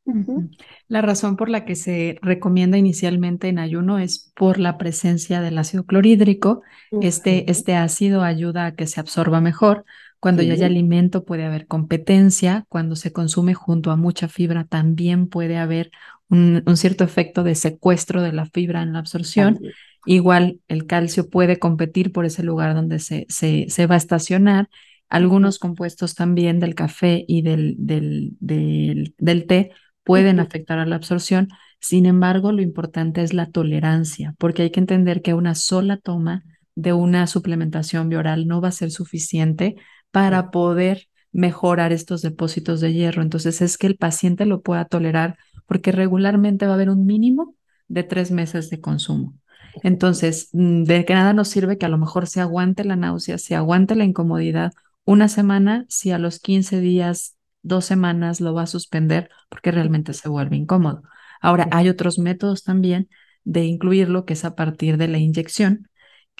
La razón por la que se recomienda inicialmente en ayuno es por la presencia del ácido clorhídrico. Este, este ácido ayuda a que se absorba mejor. Cuando ya hay alimento puede haber competencia. Cuando se consume junto a mucha fibra también puede haber un, cierto efecto de secuestro de la fibra en la absorción. Igual el calcio puede competir por ese lugar donde se, se, se va a estacionar. Algunos compuestos también del café y del, del, del, té pueden afectar a la absorción. Sin embargo, lo importante es la tolerancia, porque hay que entender que una sola toma de una suplementación bioral no va a ser suficiente para poder mejorar estos depósitos de hierro. Entonces es que el paciente lo pueda tolerar porque regularmente va a haber un mínimo de tres meses de consumo. Entonces, mm, de que nada nos sirve que a lo mejor se aguante la náusea, se aguante la incomodidad una semana, si a los 15 días, dos semanas lo va a suspender porque realmente se vuelve incómodo. Ahora, hay otros métodos también de incluirlo, que es a partir de la inyección,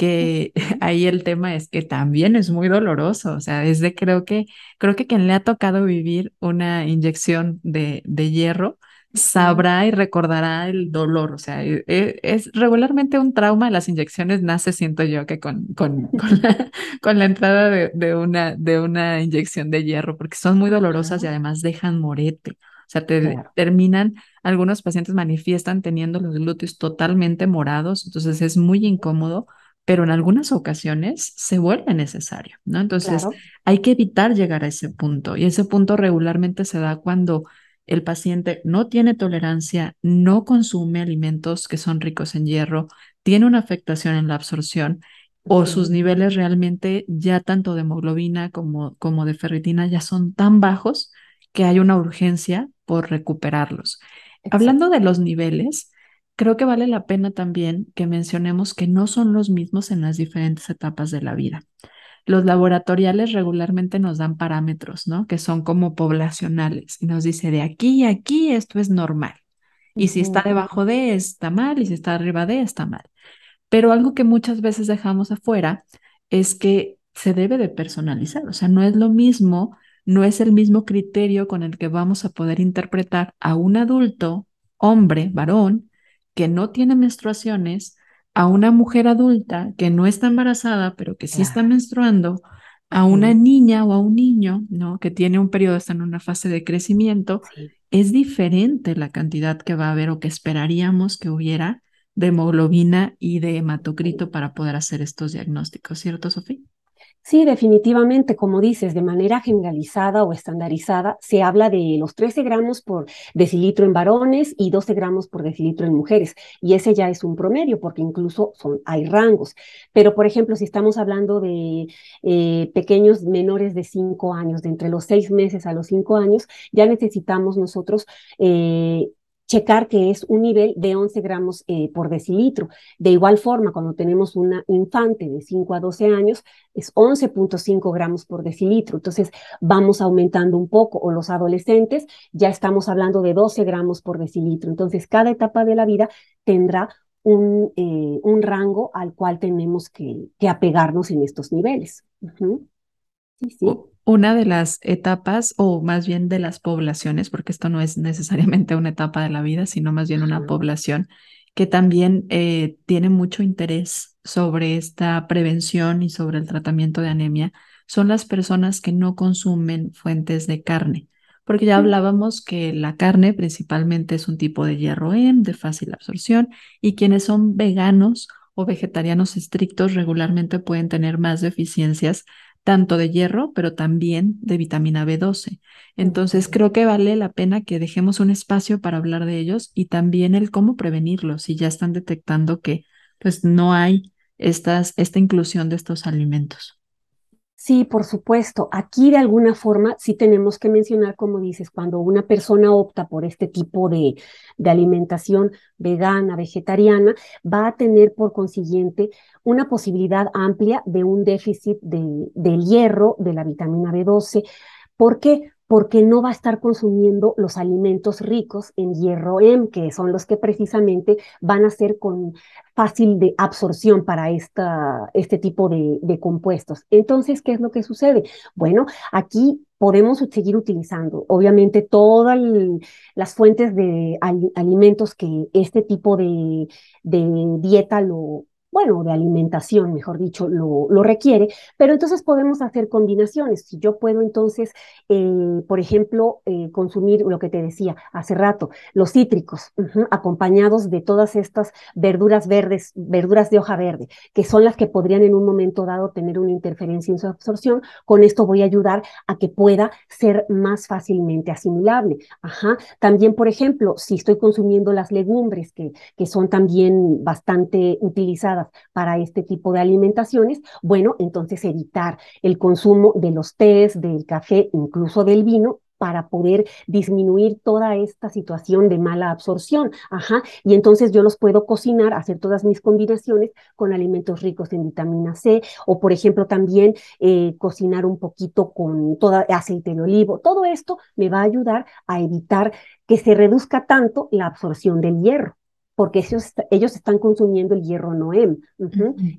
que ahí el tema es que también es muy doloroso, o sea, es de creo que, creo que quien le ha tocado vivir una inyección de, de hierro, sabrá y recordará el dolor. O sea, e, e, es, regularmente un trauma de las inyecciones nace, siento yo, que con, con, con, la, entrada de, una, de una inyección de hierro, porque son muy dolorosas y además dejan morete. O sea, te, terminan, algunos pacientes manifiestan teniendo los glúteos totalmente morados, entonces es muy incómodo, pero en algunas ocasiones se vuelve necesario, ¿no? Entonces hay que evitar llegar a ese punto y ese punto regularmente se da cuando el paciente no tiene tolerancia, no consume alimentos que son ricos en hierro, tiene una afectación en la absorción o sus niveles realmente ya tanto de hemoglobina como, como de ferritina ya son tan bajos que hay una urgencia por recuperarlos. Hablando de los niveles, creo que vale la pena también que mencionemos que no son los mismos en las diferentes etapas de la vida. Los laboratoriales regularmente nos dan parámetros, ¿no? Que son como poblacionales y nos dice de aquí a aquí esto es normal. Y si está debajo de está mal y si está arriba de está mal. Pero algo que muchas veces dejamos afuera es que se debe de personalizar, o sea, no es lo mismo, no es el mismo criterio con el que vamos a poder interpretar a un adulto, hombre, varón, que no tiene menstruaciones, a una mujer adulta que no está embarazada, pero que sí está menstruando, a una niña o a un niño, ¿no? Que tiene un periodo, está en una fase de crecimiento, es diferente la cantidad que va a haber o que esperaríamos que hubiera de hemoglobina y de hematocrito para poder hacer estos diagnósticos, ¿cierto, Sofía? Sí, definitivamente, como dices, de manera generalizada o estandarizada, se habla de los 13 gramos por decilitro en varones y 12 gramos por decilitro en mujeres. Y ese ya es un promedio, porque incluso son, hay rangos. Pero, por ejemplo, si estamos hablando de eh, pequeños menores de 5 años, de entre los 6 meses a los 5 años, ya necesitamos nosotros eh, checar que es un nivel de 11 gramos eh, por decilitro. De igual forma, cuando tenemos una infante de 5 a 12 años, es 11.5 gramos por decilitro. Entonces, vamos aumentando un poco. O los adolescentes, ya estamos hablando de 12 gramos por decilitro. Entonces, cada etapa de la vida tendrá un, eh, un rango al cual tenemos que, que, apegarnos en estos niveles. Sí, sí una de las etapas, o más bien de las poblaciones, porque esto no es necesariamente una etapa de la vida, sino más bien una población que también eh, tiene mucho interés sobre esta prevención y sobre el tratamiento de anemia, son las personas que no consumen fuentes de carne, porque ya hablábamos que la carne principalmente es un tipo de hierro M de fácil absorción y quienes son veganos o vegetarianos estrictos regularmente pueden tener más deficiencias tanto de hierro, pero también de vitamina B12. Entonces, creo que vale la pena que dejemos un espacio para hablar de ellos y también el cómo prevenirlos si ya están detectando que pues no hay estas, esta inclusión de estos alimentos. Sí, por supuesto. Aquí de alguna forma sí tenemos que mencionar, como dices, cuando una persona opta por este tipo de, de alimentación vegana, vegetariana, va a tener por consiguiente una posibilidad amplia de un déficit de, del hierro, de la vitamina B12. ¿Por qué? Porque no va a estar consumiendo los alimentos ricos en hierro M, que son los que precisamente van a ser con fácil de absorción para esta, este tipo de, compuestos. Entonces, ¿qué es lo que sucede? Bueno, aquí podemos seguir utilizando, obviamente, todas las fuentes de alimentos que este tipo de, de dieta lo, bueno, de alimentación, mejor dicho, lo, lo, requiere, pero entonces podemos hacer combinaciones. Si yo puedo entonces, eh, por ejemplo, eh, consumir lo que te decía hace rato, los cítricos, acompañados de todas estas verduras verdes, verduras de hoja verde, que son las que podrían en un momento dado tener una interferencia en su absorción, con esto voy a ayudar a que pueda ser más fácilmente asimilable. También, por ejemplo, si estoy consumiendo las legumbres, que, que son también bastante utilizadas, para este tipo de alimentaciones, bueno, entonces evitar el consumo de los tés, del café, incluso del vino, para poder disminuir toda esta situación de mala absorción. Ajá. Y entonces yo los puedo cocinar, hacer todas mis combinaciones con alimentos ricos en vitamina C o, por ejemplo, también eh, cocinar un poquito con toda aceite de olivo. Todo esto me va a ayudar a evitar que se reduzca tanto la absorción del hierro porque ellos, ellos están consumiendo el hierro Noem.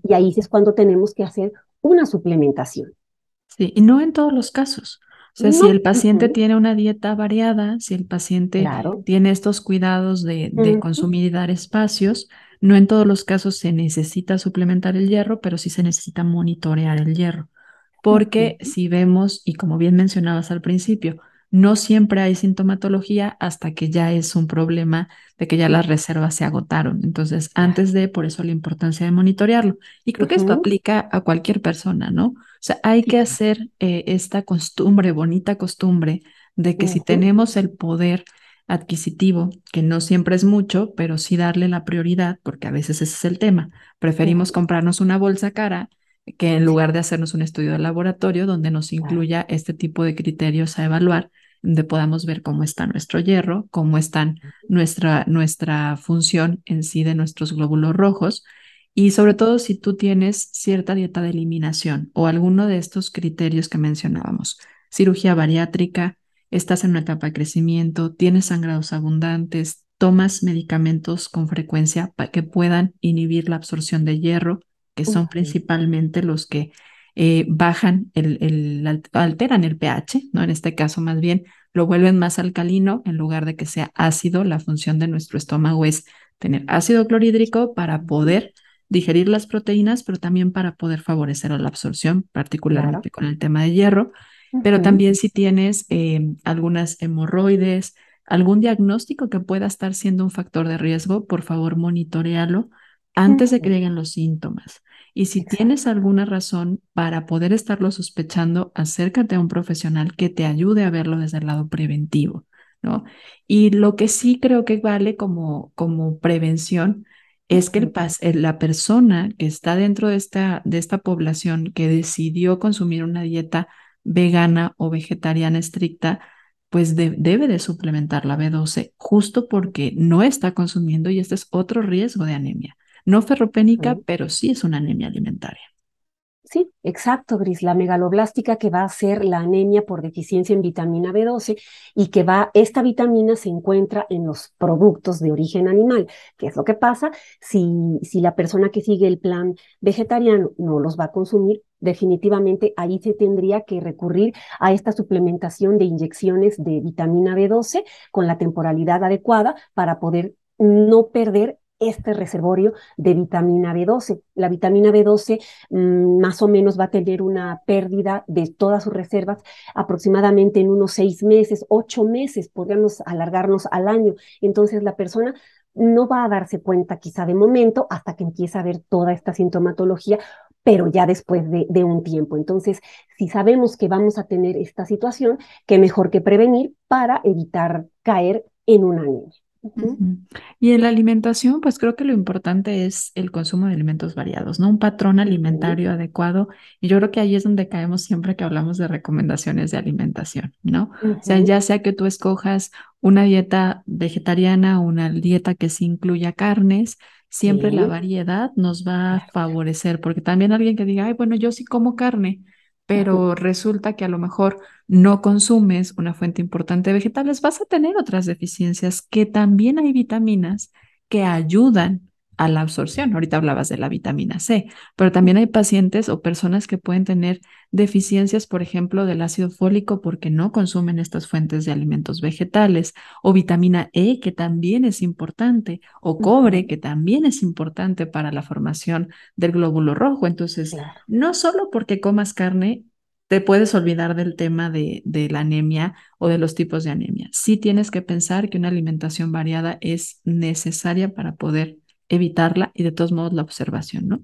Y ahí es cuando tenemos que hacer una suplementación. Sí, y no en todos los casos. O sea, si el paciente tiene una dieta variada, si el paciente tiene estos cuidados de, de consumir y dar espacios, no en todos los casos se necesita suplementar el hierro, pero sí se necesita monitorear el hierro. Porque si vemos, y como bien mencionabas al principio, no siempre hay sintomatología hasta que ya es un problema de que ya las reservas se agotaron. Entonces, antes de, por eso la importancia de monitorearlo. Y creo que esto aplica a cualquier persona, ¿no? O sea, hay que hacer eh, esta costumbre, bonita costumbre, de que si tenemos el poder adquisitivo, que no siempre es mucho, pero sí darle la prioridad, porque a veces ese es el tema. Preferimos comprarnos una bolsa cara que en lugar de hacernos un estudio de laboratorio donde nos incluya este tipo de criterios a evaluar, donde podamos ver cómo está nuestro hierro, cómo está nuestra, nuestra función en sí de nuestros glóbulos rojos. Y sobre todo si tú tienes cierta dieta de eliminación o alguno de estos criterios que mencionábamos, cirugía bariátrica, estás en una etapa de crecimiento, tienes sangrados abundantes, tomas medicamentos con frecuencia para que puedan inhibir la absorción de hierro, que son principalmente los que eh, bajan, el, el, alteran el pH, ¿no? En este caso más bien lo vuelven más alcalino en lugar de que sea ácido. La función de nuestro estómago es tener ácido clorhídrico para poder digerir las proteínas, pero también para poder favorecer la absorción, particularmente con el tema de hierro. Pero también si tienes eh, algunas hemorroides, algún diagnóstico que pueda estar siendo un factor de riesgo, por favor monitorealo antes de que lleguen los síntomas. Y si tienes alguna razón para poder estarlo sospechando, acércate a un profesional que te ayude a verlo desde el lado preventivo, ¿no? Y lo que sí creo que vale como, como prevención es que el, la persona que está dentro de esta, de esta población que decidió consumir una dieta vegana o vegetariana estricta, pues debe de suplementar la B12 justo porque no está consumiendo y este es otro riesgo de anemia. No ferropénica, pero sí es una anemia alimentaria. Sí, exacto, Gris, la megaloblástica que va a ser la anemia por deficiencia en vitamina B12 y que va, esta vitamina se encuentra en los productos de origen animal. ¿Qué es lo que pasa? Si, si la persona que sigue el plan vegetariano no los va a consumir, definitivamente ahí se tendría que recurrir a esta suplementación de inyecciones de vitamina B12 con la temporalidad adecuada para poder no perder este reservorio de vitamina B12. La vitamina B12 mm, más o menos va a tener una pérdida de todas sus reservas aproximadamente en unos seis meses, ocho meses, podríamos alargarnos al año. Entonces la persona no va a darse cuenta quizá de momento hasta que empieza a ver toda esta sintomatología, pero ya después de, un tiempo. Entonces, si sabemos que vamos a tener esta situación, qué mejor que prevenir para evitar caer en una anemia. Y en la alimentación, pues creo que lo importante es el consumo de alimentos variados, ¿no? Un patrón alimentario adecuado. Y yo creo que ahí es donde caemos siempre que hablamos de recomendaciones de alimentación, ¿no? O sea, ya sea que tú escojas una dieta vegetariana o una dieta que sí incluya carnes, siempre la variedad nos va a favorecer, porque también alguien que diga, ay, bueno, yo sí como carne, pero resulta que a lo mejor no consumes una fuente importante de vegetales, vas a tener otras deficiencias que también hay vitaminas que ayudan a la absorción. Ahorita hablabas de la vitamina C, pero también hay pacientes o personas que pueden tener deficiencias, por ejemplo, del ácido fólico porque no consumen estas fuentes de alimentos vegetales, o vitamina E, que también es importante, o cobre, que también es importante para la formación del glóbulo rojo. Entonces, no solo porque comas carne te puedes olvidar del tema de, de, la anemia o de los tipos de anemia. Sí tienes que pensar que una alimentación variada es necesaria para poder evitarla y de todos modos la observación, ¿no?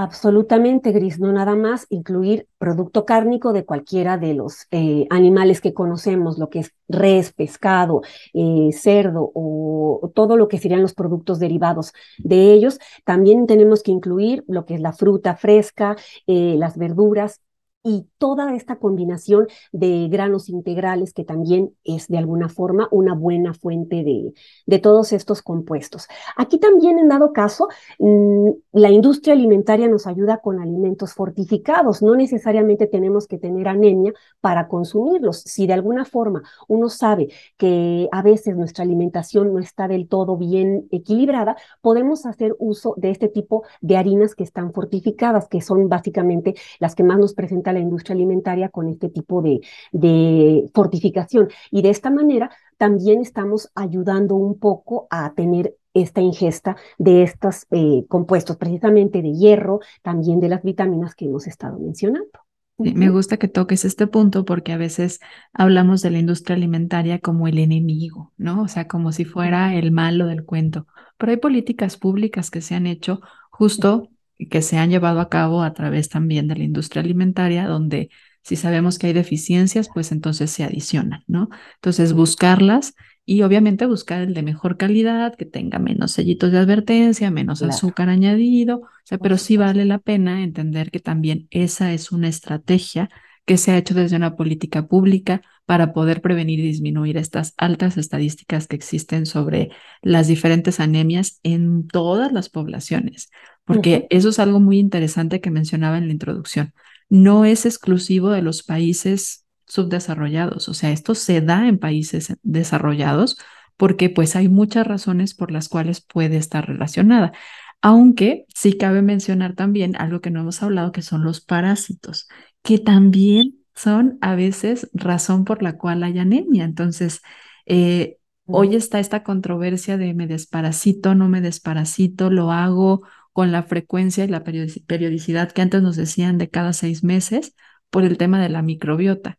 Absolutamente, Gris, no nada más incluir producto cárnico de cualquiera de los eh, animales que conocemos, lo que es res, pescado, eh, cerdo o todo lo que serían los productos derivados de ellos. También tenemos que incluir lo que es la fruta fresca, eh, las verduras y toda esta combinación de granos integrales que también es de alguna forma una buena fuente de, de todos estos compuestos. Aquí también en dado caso, mm, la industria alimentaria nos ayuda con alimentos fortificados. No necesariamente tenemos que tener anemia para consumirlos. Si de alguna forma uno sabe que a veces nuestra alimentación no está del todo bien equilibrada, podemos hacer uso de este tipo de harinas que están fortificadas, que son básicamente las que más nos presentan la industria alimentaria con este tipo de, de fortificación. Y de esta manera también estamos ayudando un poco a tener esta ingesta de estos eh, compuestos, precisamente de hierro, también de las vitaminas que hemos estado mencionando. me gusta que toques este punto porque a veces hablamos de la industria alimentaria como el enemigo, ¿no? O sea, como si fuera el malo del cuento. Pero hay políticas públicas que se han hecho justo que se han llevado a cabo a través también de la industria alimentaria, donde si sabemos que hay deficiencias, pues entonces se adicionan, ¿no? Entonces buscarlas y obviamente buscar el de mejor calidad, que tenga menos sellitos de advertencia, menos azúcar añadido, o sea, pero sí vale la pena entender que también esa es una estrategia que se ha hecho desde una política pública para poder prevenir y disminuir estas altas estadísticas que existen sobre las diferentes anemias en todas las poblaciones, porque eso es algo muy interesante que mencionaba en la introducción. No es exclusivo de los países subdesarrollados, o sea, esto se da en países desarrollados porque pues hay muchas razones por las cuales puede estar relacionada. Aunque sí cabe mencionar también algo que no hemos hablado, que son los parásitos que también son a veces razón por la cual hay anemia. Entonces, eh, hoy está esta controversia de me desparasito, no me desparasito, lo hago con la frecuencia y la periodicidad que antes nos decían de cada seis meses por el tema de la microbiota.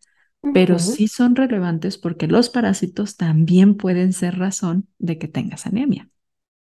Pero sí son relevantes porque los parásitos también pueden ser razón de que tengas anemia.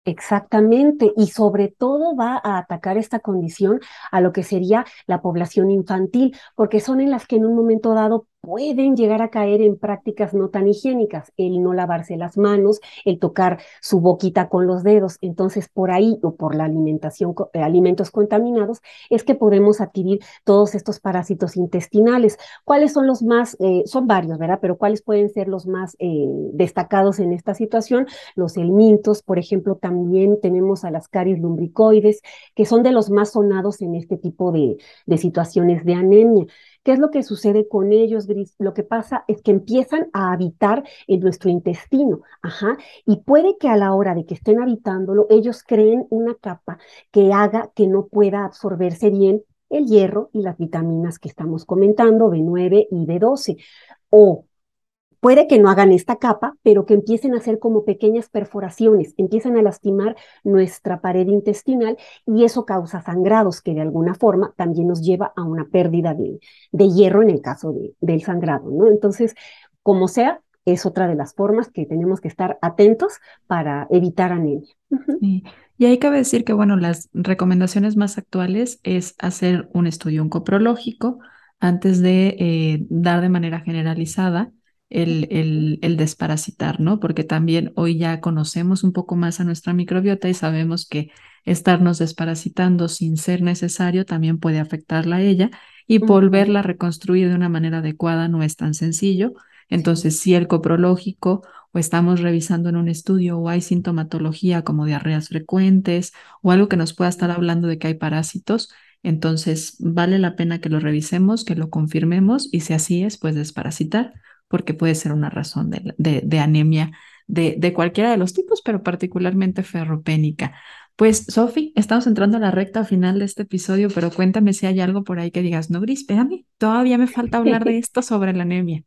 Exactamente, y sobre todo va a atacar esta condición a lo que sería la población infantil, porque son en las que en un momento dado pueden llegar a caer en prácticas no tan higiénicas, el no lavarse las manos, el tocar su boquita con los dedos. Entonces, por ahí o por la alimentación, eh, alimentos contaminados, es que podemos adquirir todos estos parásitos intestinales. ¿Cuáles son los más, eh, son varios, ¿verdad? Pero ¿cuáles pueden ser los más eh, destacados en esta situación? Los helmintos, por ejemplo, también tenemos a las caries lumbricoides, que son de los más sonados en este tipo de, de situaciones de anemia. ¿Qué es lo que sucede con ellos, Gris? Lo que pasa es que empiezan a habitar en nuestro intestino, ajá, y puede que a la hora de que estén habitándolo, ellos creen una capa que haga que no pueda absorberse bien el hierro y las vitaminas que estamos comentando, B9 y B12. O Puede que no hagan esta capa, pero que empiecen a hacer como pequeñas perforaciones, empiezan a lastimar nuestra pared intestinal y eso causa sangrados que de alguna forma también nos lleva a una pérdida de, hierro en el caso del sangrado, ¿no? Entonces, como sea, es otra de las formas que tenemos que estar atentos para evitar anemia. Y ahí cabe decir que, bueno, las recomendaciones más actuales es hacer un estudio oncoprológico antes de eh, dar de manera generalizada el, el, desparasitar, ¿no? Porque también hoy ya conocemos un poco más a nuestra microbiota y sabemos que estarnos desparasitando sin ser necesario también puede afectarla a ella y volverla a reconstruir de una manera adecuada no es tan sencillo. Entonces, si el coprológico o estamos revisando en un estudio o hay sintomatología como diarreas frecuentes o algo que nos pueda estar hablando de que hay parásitos, entonces vale la pena que lo revisemos, que lo confirmemos y si así es, pues desparasitar porque puede ser una razón de, anemia de, de, cualquiera de los tipos, pero particularmente ferropénica. Pues, Sofi, estamos entrando a la recta final de este episodio, pero cuéntame si hay algo por ahí que digas, no, Gris, espérame, todavía me falta hablar de esto sobre la anemia.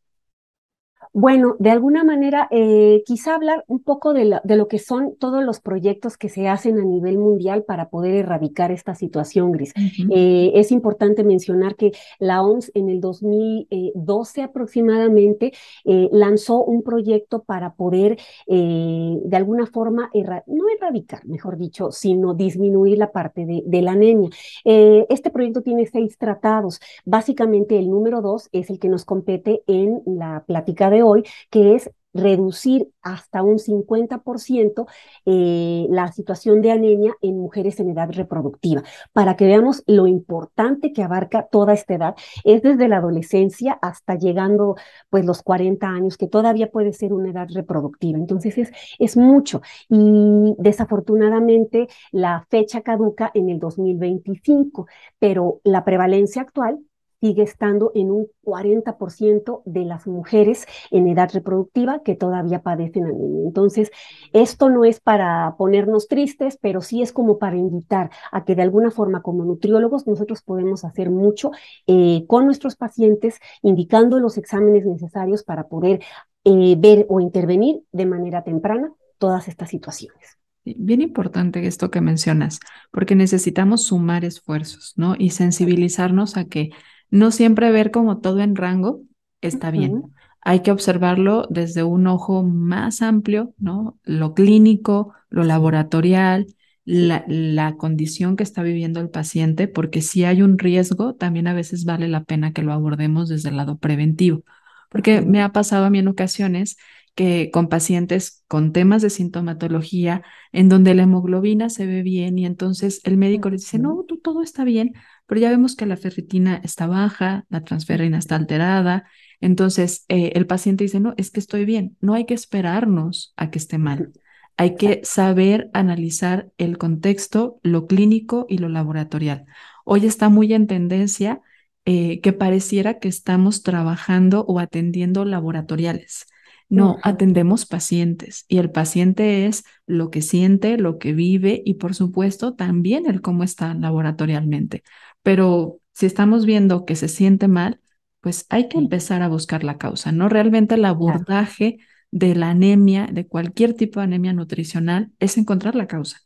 Bueno, de alguna manera, eh, quizá hablar un poco de, de, lo que son todos los proyectos que se hacen a nivel mundial para poder erradicar esta situación gris. Eh, es importante mencionar que la OMS en el 2012 aproximadamente eh, lanzó un proyecto para poder de alguna forma, no erradicar, mejor dicho, sino disminuir la parte de, de la anemia. este proyecto tiene seis tratados. Básicamente el número dos es el que nos compete en la plática de hoy, que es reducir hasta un 50% eh, la situación de anemia en mujeres en edad reproductiva, para que veamos lo importante que abarca toda esta edad, es desde la adolescencia hasta llegando pues los 40 años, que todavía puede ser una edad reproductiva. Entonces es, es mucho y desafortunadamente la fecha caduca en el 2025, pero la prevalencia actual sigue estando en un 40% de las mujeres en edad reproductiva que todavía padecen anemia. Entonces, esto no es para ponernos tristes, pero sí es como para invitar a que de alguna forma como nutriólogos nosotros podemos hacer mucho eh, con nuestros pacientes, indicando los exámenes necesarios para poder eh, ver o intervenir de manera temprana todas estas situaciones. Bien importante esto que mencionas, porque necesitamos sumar esfuerzos, ¿no? Y sensibilizarnos a que no siempre ver como todo en rango está bien. Hay que observarlo desde un ojo más amplio, ¿no? Lo clínico, lo laboratorial, la, la, condición que está viviendo el paciente, porque si hay un riesgo, también a veces vale la pena que lo abordemos desde el lado preventivo. Porque me ha pasado a mí en ocasiones que con pacientes con temas de sintomatología, en donde la hemoglobina se ve bien y entonces el médico le dice, no, tú todo está bien, pero ya vemos que la ferritina está baja, la transferrina está alterada, entonces eh, el paciente dice, no, es que estoy bien, no hay que esperarnos a que esté mal. Hay que saber analizar el contexto, lo clínico y lo laboratorial. Hoy está muy en tendencia eh, que pareciera que estamos trabajando o atendiendo laboratoriales. No, atendemos pacientes y el paciente es lo que siente, lo que vive y por supuesto también el cómo está laboratorialmente. Pero si estamos viendo que se siente mal, pues hay que empezar a buscar la causa, ¿no? Realmente el abordaje de la anemia, de cualquier tipo de anemia nutricional, es encontrar la causa.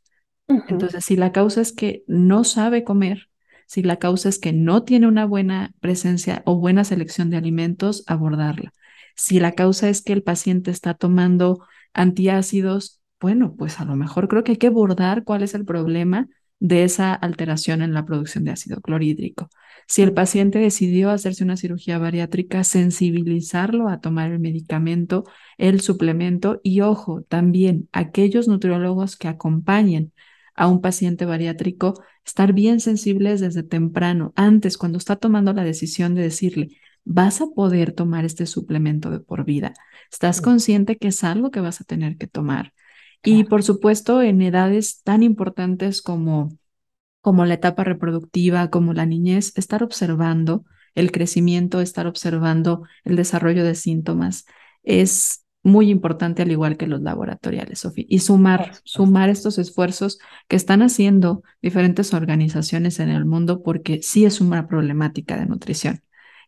Entonces, si la causa es que no sabe comer, si la causa es que no tiene una buena presencia o buena selección de alimentos, abordarla. Si la causa es que el paciente está tomando antiácidos bueno, pues a lo mejor creo que hay que abordar cuál es el problema de esa alteración en la producción de ácido clorhídrico. Si el paciente decidió hacerse una cirugía bariátrica, sensibilizarlo a tomar el medicamento, el suplemento y ojo, también aquellos nutriólogos que acompañen a un paciente bariátrico, estar bien sensibles desde temprano, antes, cuando está tomando la decisión de decirle, vas a poder tomar este suplemento de por vida. Estás consciente que es algo que vas a tener que tomar. Y por supuesto, en edades tan importantes como, como la etapa reproductiva, como la niñez, estar observando el crecimiento, estar observando el desarrollo de síntomas es muy importante, al igual que los laboratoriales, Sofía. Y sumar, sumar estos esfuerzos que están haciendo diferentes organizaciones en el mundo, porque sí es una problemática de nutrición,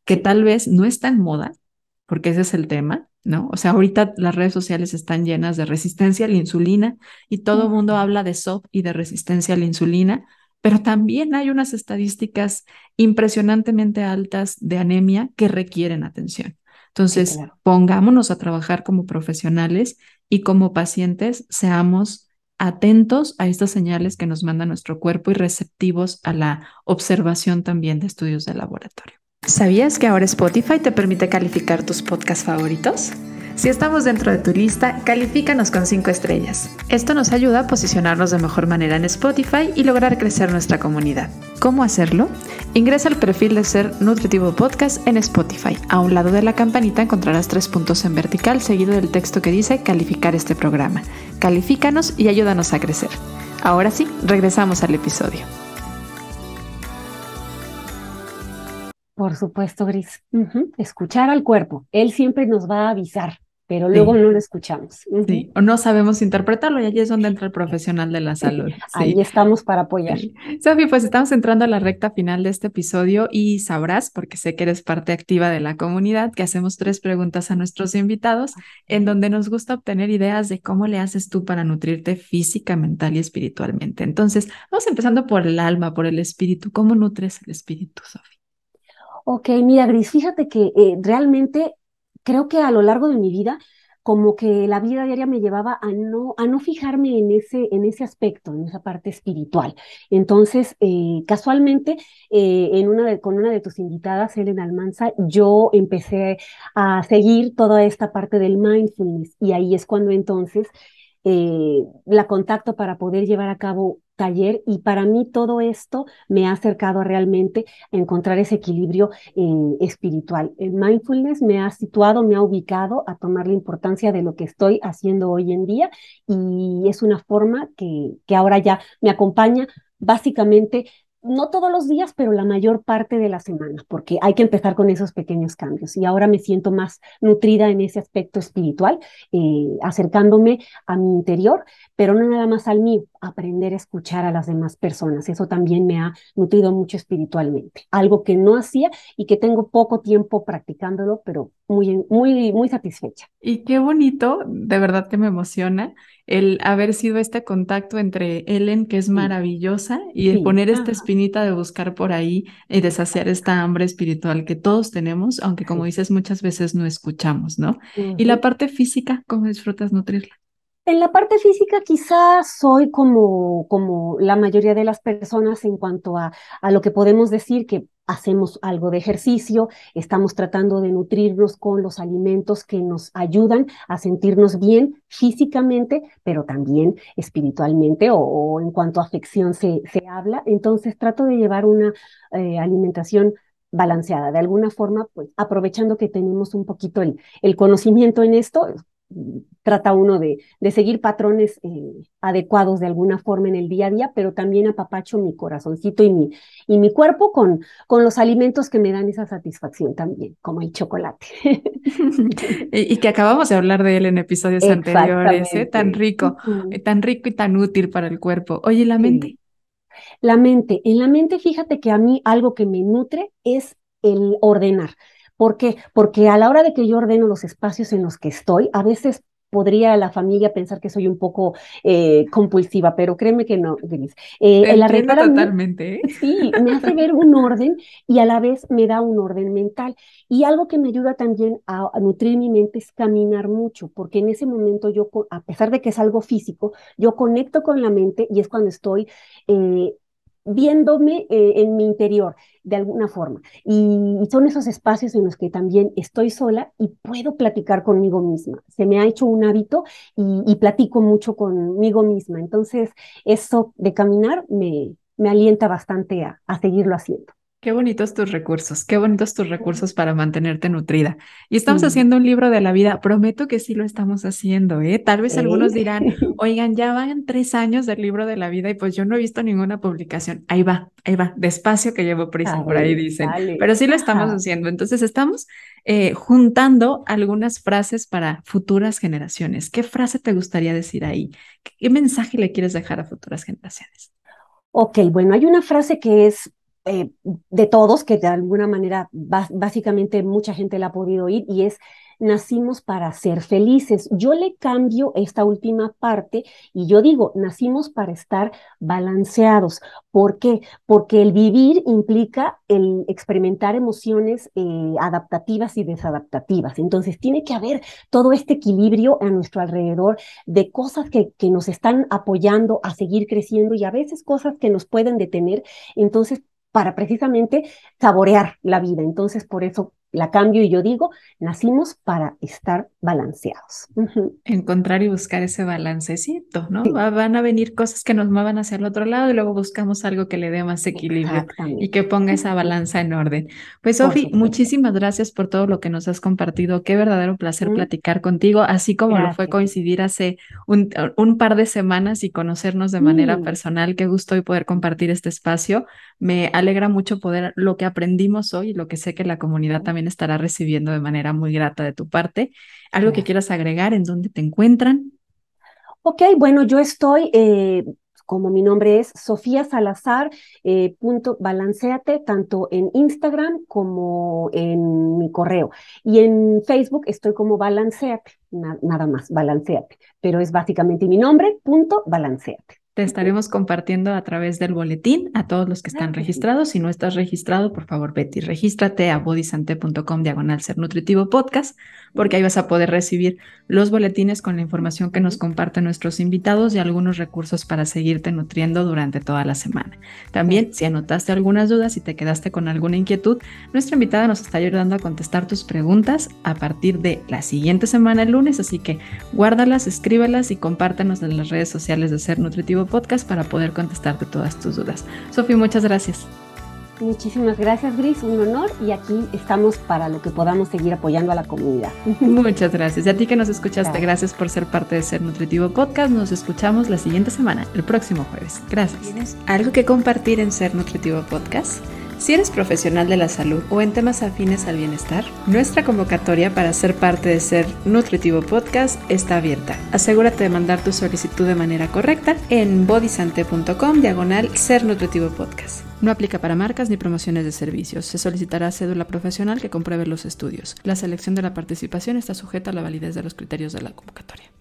que tal vez no está en moda, porque ese es el tema, ¿no? O sea, ahorita las redes sociales están llenas de resistencia a la insulina y todo el mundo habla de SOP y de resistencia a la insulina, pero también hay unas estadísticas impresionantemente altas de anemia que requieren atención. Entonces, pongámonos a trabajar como profesionales y como pacientes seamos atentos a estas señales que nos manda nuestro cuerpo y receptivos a la observación también de estudios de laboratorio. ¿Sabías que ahora Spotify te permite calificar tus podcasts favoritos? Si estamos dentro de tu lista, califícanos con 5 estrellas. Esto nos ayuda a posicionarnos de mejor manera en Spotify y lograr crecer nuestra comunidad. ¿Cómo hacerlo? Ingresa al perfil de Ser Nutritivo Podcast en Spotify. A un lado de la campanita encontrarás tres puntos en vertical seguido del texto que dice calificar este programa. Califícanos y ayúdanos a crecer. Ahora sí, regresamos al episodio. Por supuesto, Gris. Escuchar al cuerpo. Él siempre nos va a avisar, pero luego no lo escuchamos. Sí, o no sabemos interpretarlo y allí es donde entra el profesional de la salud. Ahí estamos para apoyar. Sofía, pues estamos entrando a la recta final de este episodio y sabrás, porque sé que eres parte activa de la comunidad, que hacemos tres preguntas a nuestros invitados en donde nos gusta obtener ideas de cómo le haces tú para nutrirte física, mental y espiritualmente. Entonces, vamos empezando por el alma, por el espíritu. ¿Cómo nutres el espíritu, Sofía? Ok, mira, Gris, fíjate que eh, realmente creo que a lo largo de mi vida, como que la vida diaria me llevaba a no, a no fijarme en ese, en ese aspecto, en esa parte espiritual. Entonces, eh, casualmente, eh, en una de, con una de tus invitadas, Elena Almanza, yo empecé a seguir toda esta parte del mindfulness y ahí es cuando entonces la contacto para poder llevar a cabo taller y para mí todo esto me ha acercado realmente a encontrar ese equilibrio eh, espiritual. El mindfulness me ha situado, me ha ubicado a tomar la importancia de lo que estoy haciendo hoy en día y es una forma que, que ahora ya me acompaña básicamente no todos los días, pero la mayor parte de la semana, porque hay que empezar con esos pequeños cambios. Y ahora me siento más nutrida en ese aspecto espiritual, eh, acercándome a mi interior, pero no nada más al mío, aprender a escuchar a las demás personas. Eso también me ha nutrido mucho espiritualmente, algo que no hacía y que tengo poco tiempo practicándolo, pero muy, muy, muy satisfecha. Y qué bonito, de verdad que me emociona el haber sido este contacto entre Ellen, que es maravillosa, y el poner esta espinita de buscar por ahí y deshacer esta hambre espiritual que todos tenemos, aunque como dices, muchas veces no escuchamos, ¿no? Y la parte física, ¿cómo disfrutas nutrirla? En la parte física quizás soy como, como la mayoría de las personas en cuanto a, a lo que podemos decir que hacemos algo de ejercicio, estamos tratando de nutrirnos con los alimentos que nos ayudan a sentirnos bien físicamente, pero también espiritualmente o, en cuanto a afección se, se, habla. Entonces trato de llevar una eh, alimentación balanceada, de alguna forma, pues aprovechando que tenemos un poquito el, el conocimiento en esto, trata uno de, de seguir patrones eh, adecuados de alguna forma en el día a día, pero también apapacho mi corazoncito y mi, y mi cuerpo con, con los alimentos que me dan esa satisfacción también, como el chocolate. y, que acabamos de hablar de él en episodios anteriores, ¿eh? tan rico, tan rico y tan útil para el cuerpo. Oye, ¿la mente? La mente, en la mente fíjate que a mí algo que me nutre es el ordenar. ¿Por qué? Porque a la hora de que yo ordeno los espacios en los que estoy, a veces podría la familia pensar que soy un poco eh, compulsiva, pero créeme que no, Denise. Eh, el arreglar totalmente. ¿eh? Sí, me hace ver un orden y a la vez me da un orden mental. Y algo que me ayuda también a, nutrir mi mente es caminar mucho, porque en ese momento yo, a pesar de que es algo físico, yo conecto con la mente y es cuando estoy eh, viéndome eh, en mi interior de alguna forma. Y, son esos espacios en los que también estoy sola y puedo platicar conmigo misma. Se me ha hecho un hábito y, platico mucho conmigo misma. Entonces, eso de caminar me, me alienta bastante a seguirlo haciendo. Qué bonitos tus recursos, qué bonitos tus recursos para mantenerte nutrida. Y estamos haciendo un libro de la vida, prometo que sí lo estamos haciendo, ¿eh? Tal vez algunos dirán, oigan, ya van tres años del libro de la vida y pues yo no he visto ninguna publicación. Ahí va, ahí va, despacio que llevo prisa, por ahí dicen. Pero sí lo estamos haciendo. Entonces estamos eh, juntando algunas frases para futuras generaciones. ¿Qué frase te gustaría decir ahí? ¿Qué mensaje le quieres dejar a futuras generaciones? Ok, bueno, hay una frase que es eh, de todos, que de alguna manera básicamente mucha gente la ha podido oír, y es nacimos para ser felices. Yo le cambio esta última parte y yo digo, nacimos para estar balanceados. ¿Por qué? Porque el vivir implica el experimentar emociones eh, adaptativas y desadaptativas. Entonces, tiene que haber todo este equilibrio a nuestro alrededor de cosas que, que nos están apoyando a seguir creciendo y a veces cosas que nos pueden detener. Entonces, para precisamente saborear la vida. Entonces, por eso la cambio y yo digo, nacimos para estar balanceados. Encontrar y buscar ese balancecito, ¿no? van a venir cosas que nos muevan hacia el otro lado y luego buscamos algo que le dé más equilibrio y que ponga esa balanza en orden. Pues Sofi, muchísimas gracias por todo lo que nos has compartido. Qué verdadero placer platicar contigo, así como lo fue coincidir hace un, par de semanas y conocernos de manera mm. personal. Qué gusto hoy poder compartir este espacio. Me alegra mucho poder lo que aprendimos hoy y lo que sé que la comunidad también estará recibiendo de manera muy grata de tu parte. ¿Algo que quieras agregar? ¿En dónde te encuentran? Ok, bueno, yo estoy, eh, como mi nombre es Sofía Salazar, eh, punto balanceate, tanto en Instagram como en mi correo. Y en Facebook estoy como balanceate, nada más, balanceate. Pero es básicamente mi nombre, punto balanceate. Te estaremos compartiendo a través del boletín a todos los que están registrados. Si no estás registrado, por favor, Betty, regístrate a bodysante.com diagonal ser nutritivo podcast, porque ahí vas a poder recibir los boletines con la información que nos comparten nuestros invitados y algunos recursos para seguirte nutriendo durante toda la semana. También, si anotaste algunas dudas y te quedaste con alguna inquietud, nuestra invitada nos está ayudando a contestar tus preguntas a partir de la siguiente semana, el lunes, así que guárdalas, escríbelas y compártenos en las redes sociales de Ser Nutritivo Podcast para poder contestarte todas tus dudas. Sofía, muchas gracias. Muchísimas gracias, Gris, un honor y aquí estamos para lo que podamos seguir apoyando a la comunidad. Muchas gracias. Y a ti que nos escuchaste, gracias. por ser parte de Ser Nutritivo Podcast. Nos escuchamos la siguiente semana, el próximo jueves. Gracias. ¿Tienes algo que compartir en Ser Nutritivo Podcast? Si eres profesional de la salud o en temas afines al bienestar, nuestra convocatoria para ser parte de Ser Nutritivo Podcast está abierta. Asegúrate de mandar tu solicitud de manera correcta en bodysante.com diagonal Ser Nutritivo Podcast. No aplica para marcas ni promociones de servicios. Se solicitará cédula profesional que compruebe los estudios. La selección de la participación está sujeta a la validez de los criterios de la convocatoria.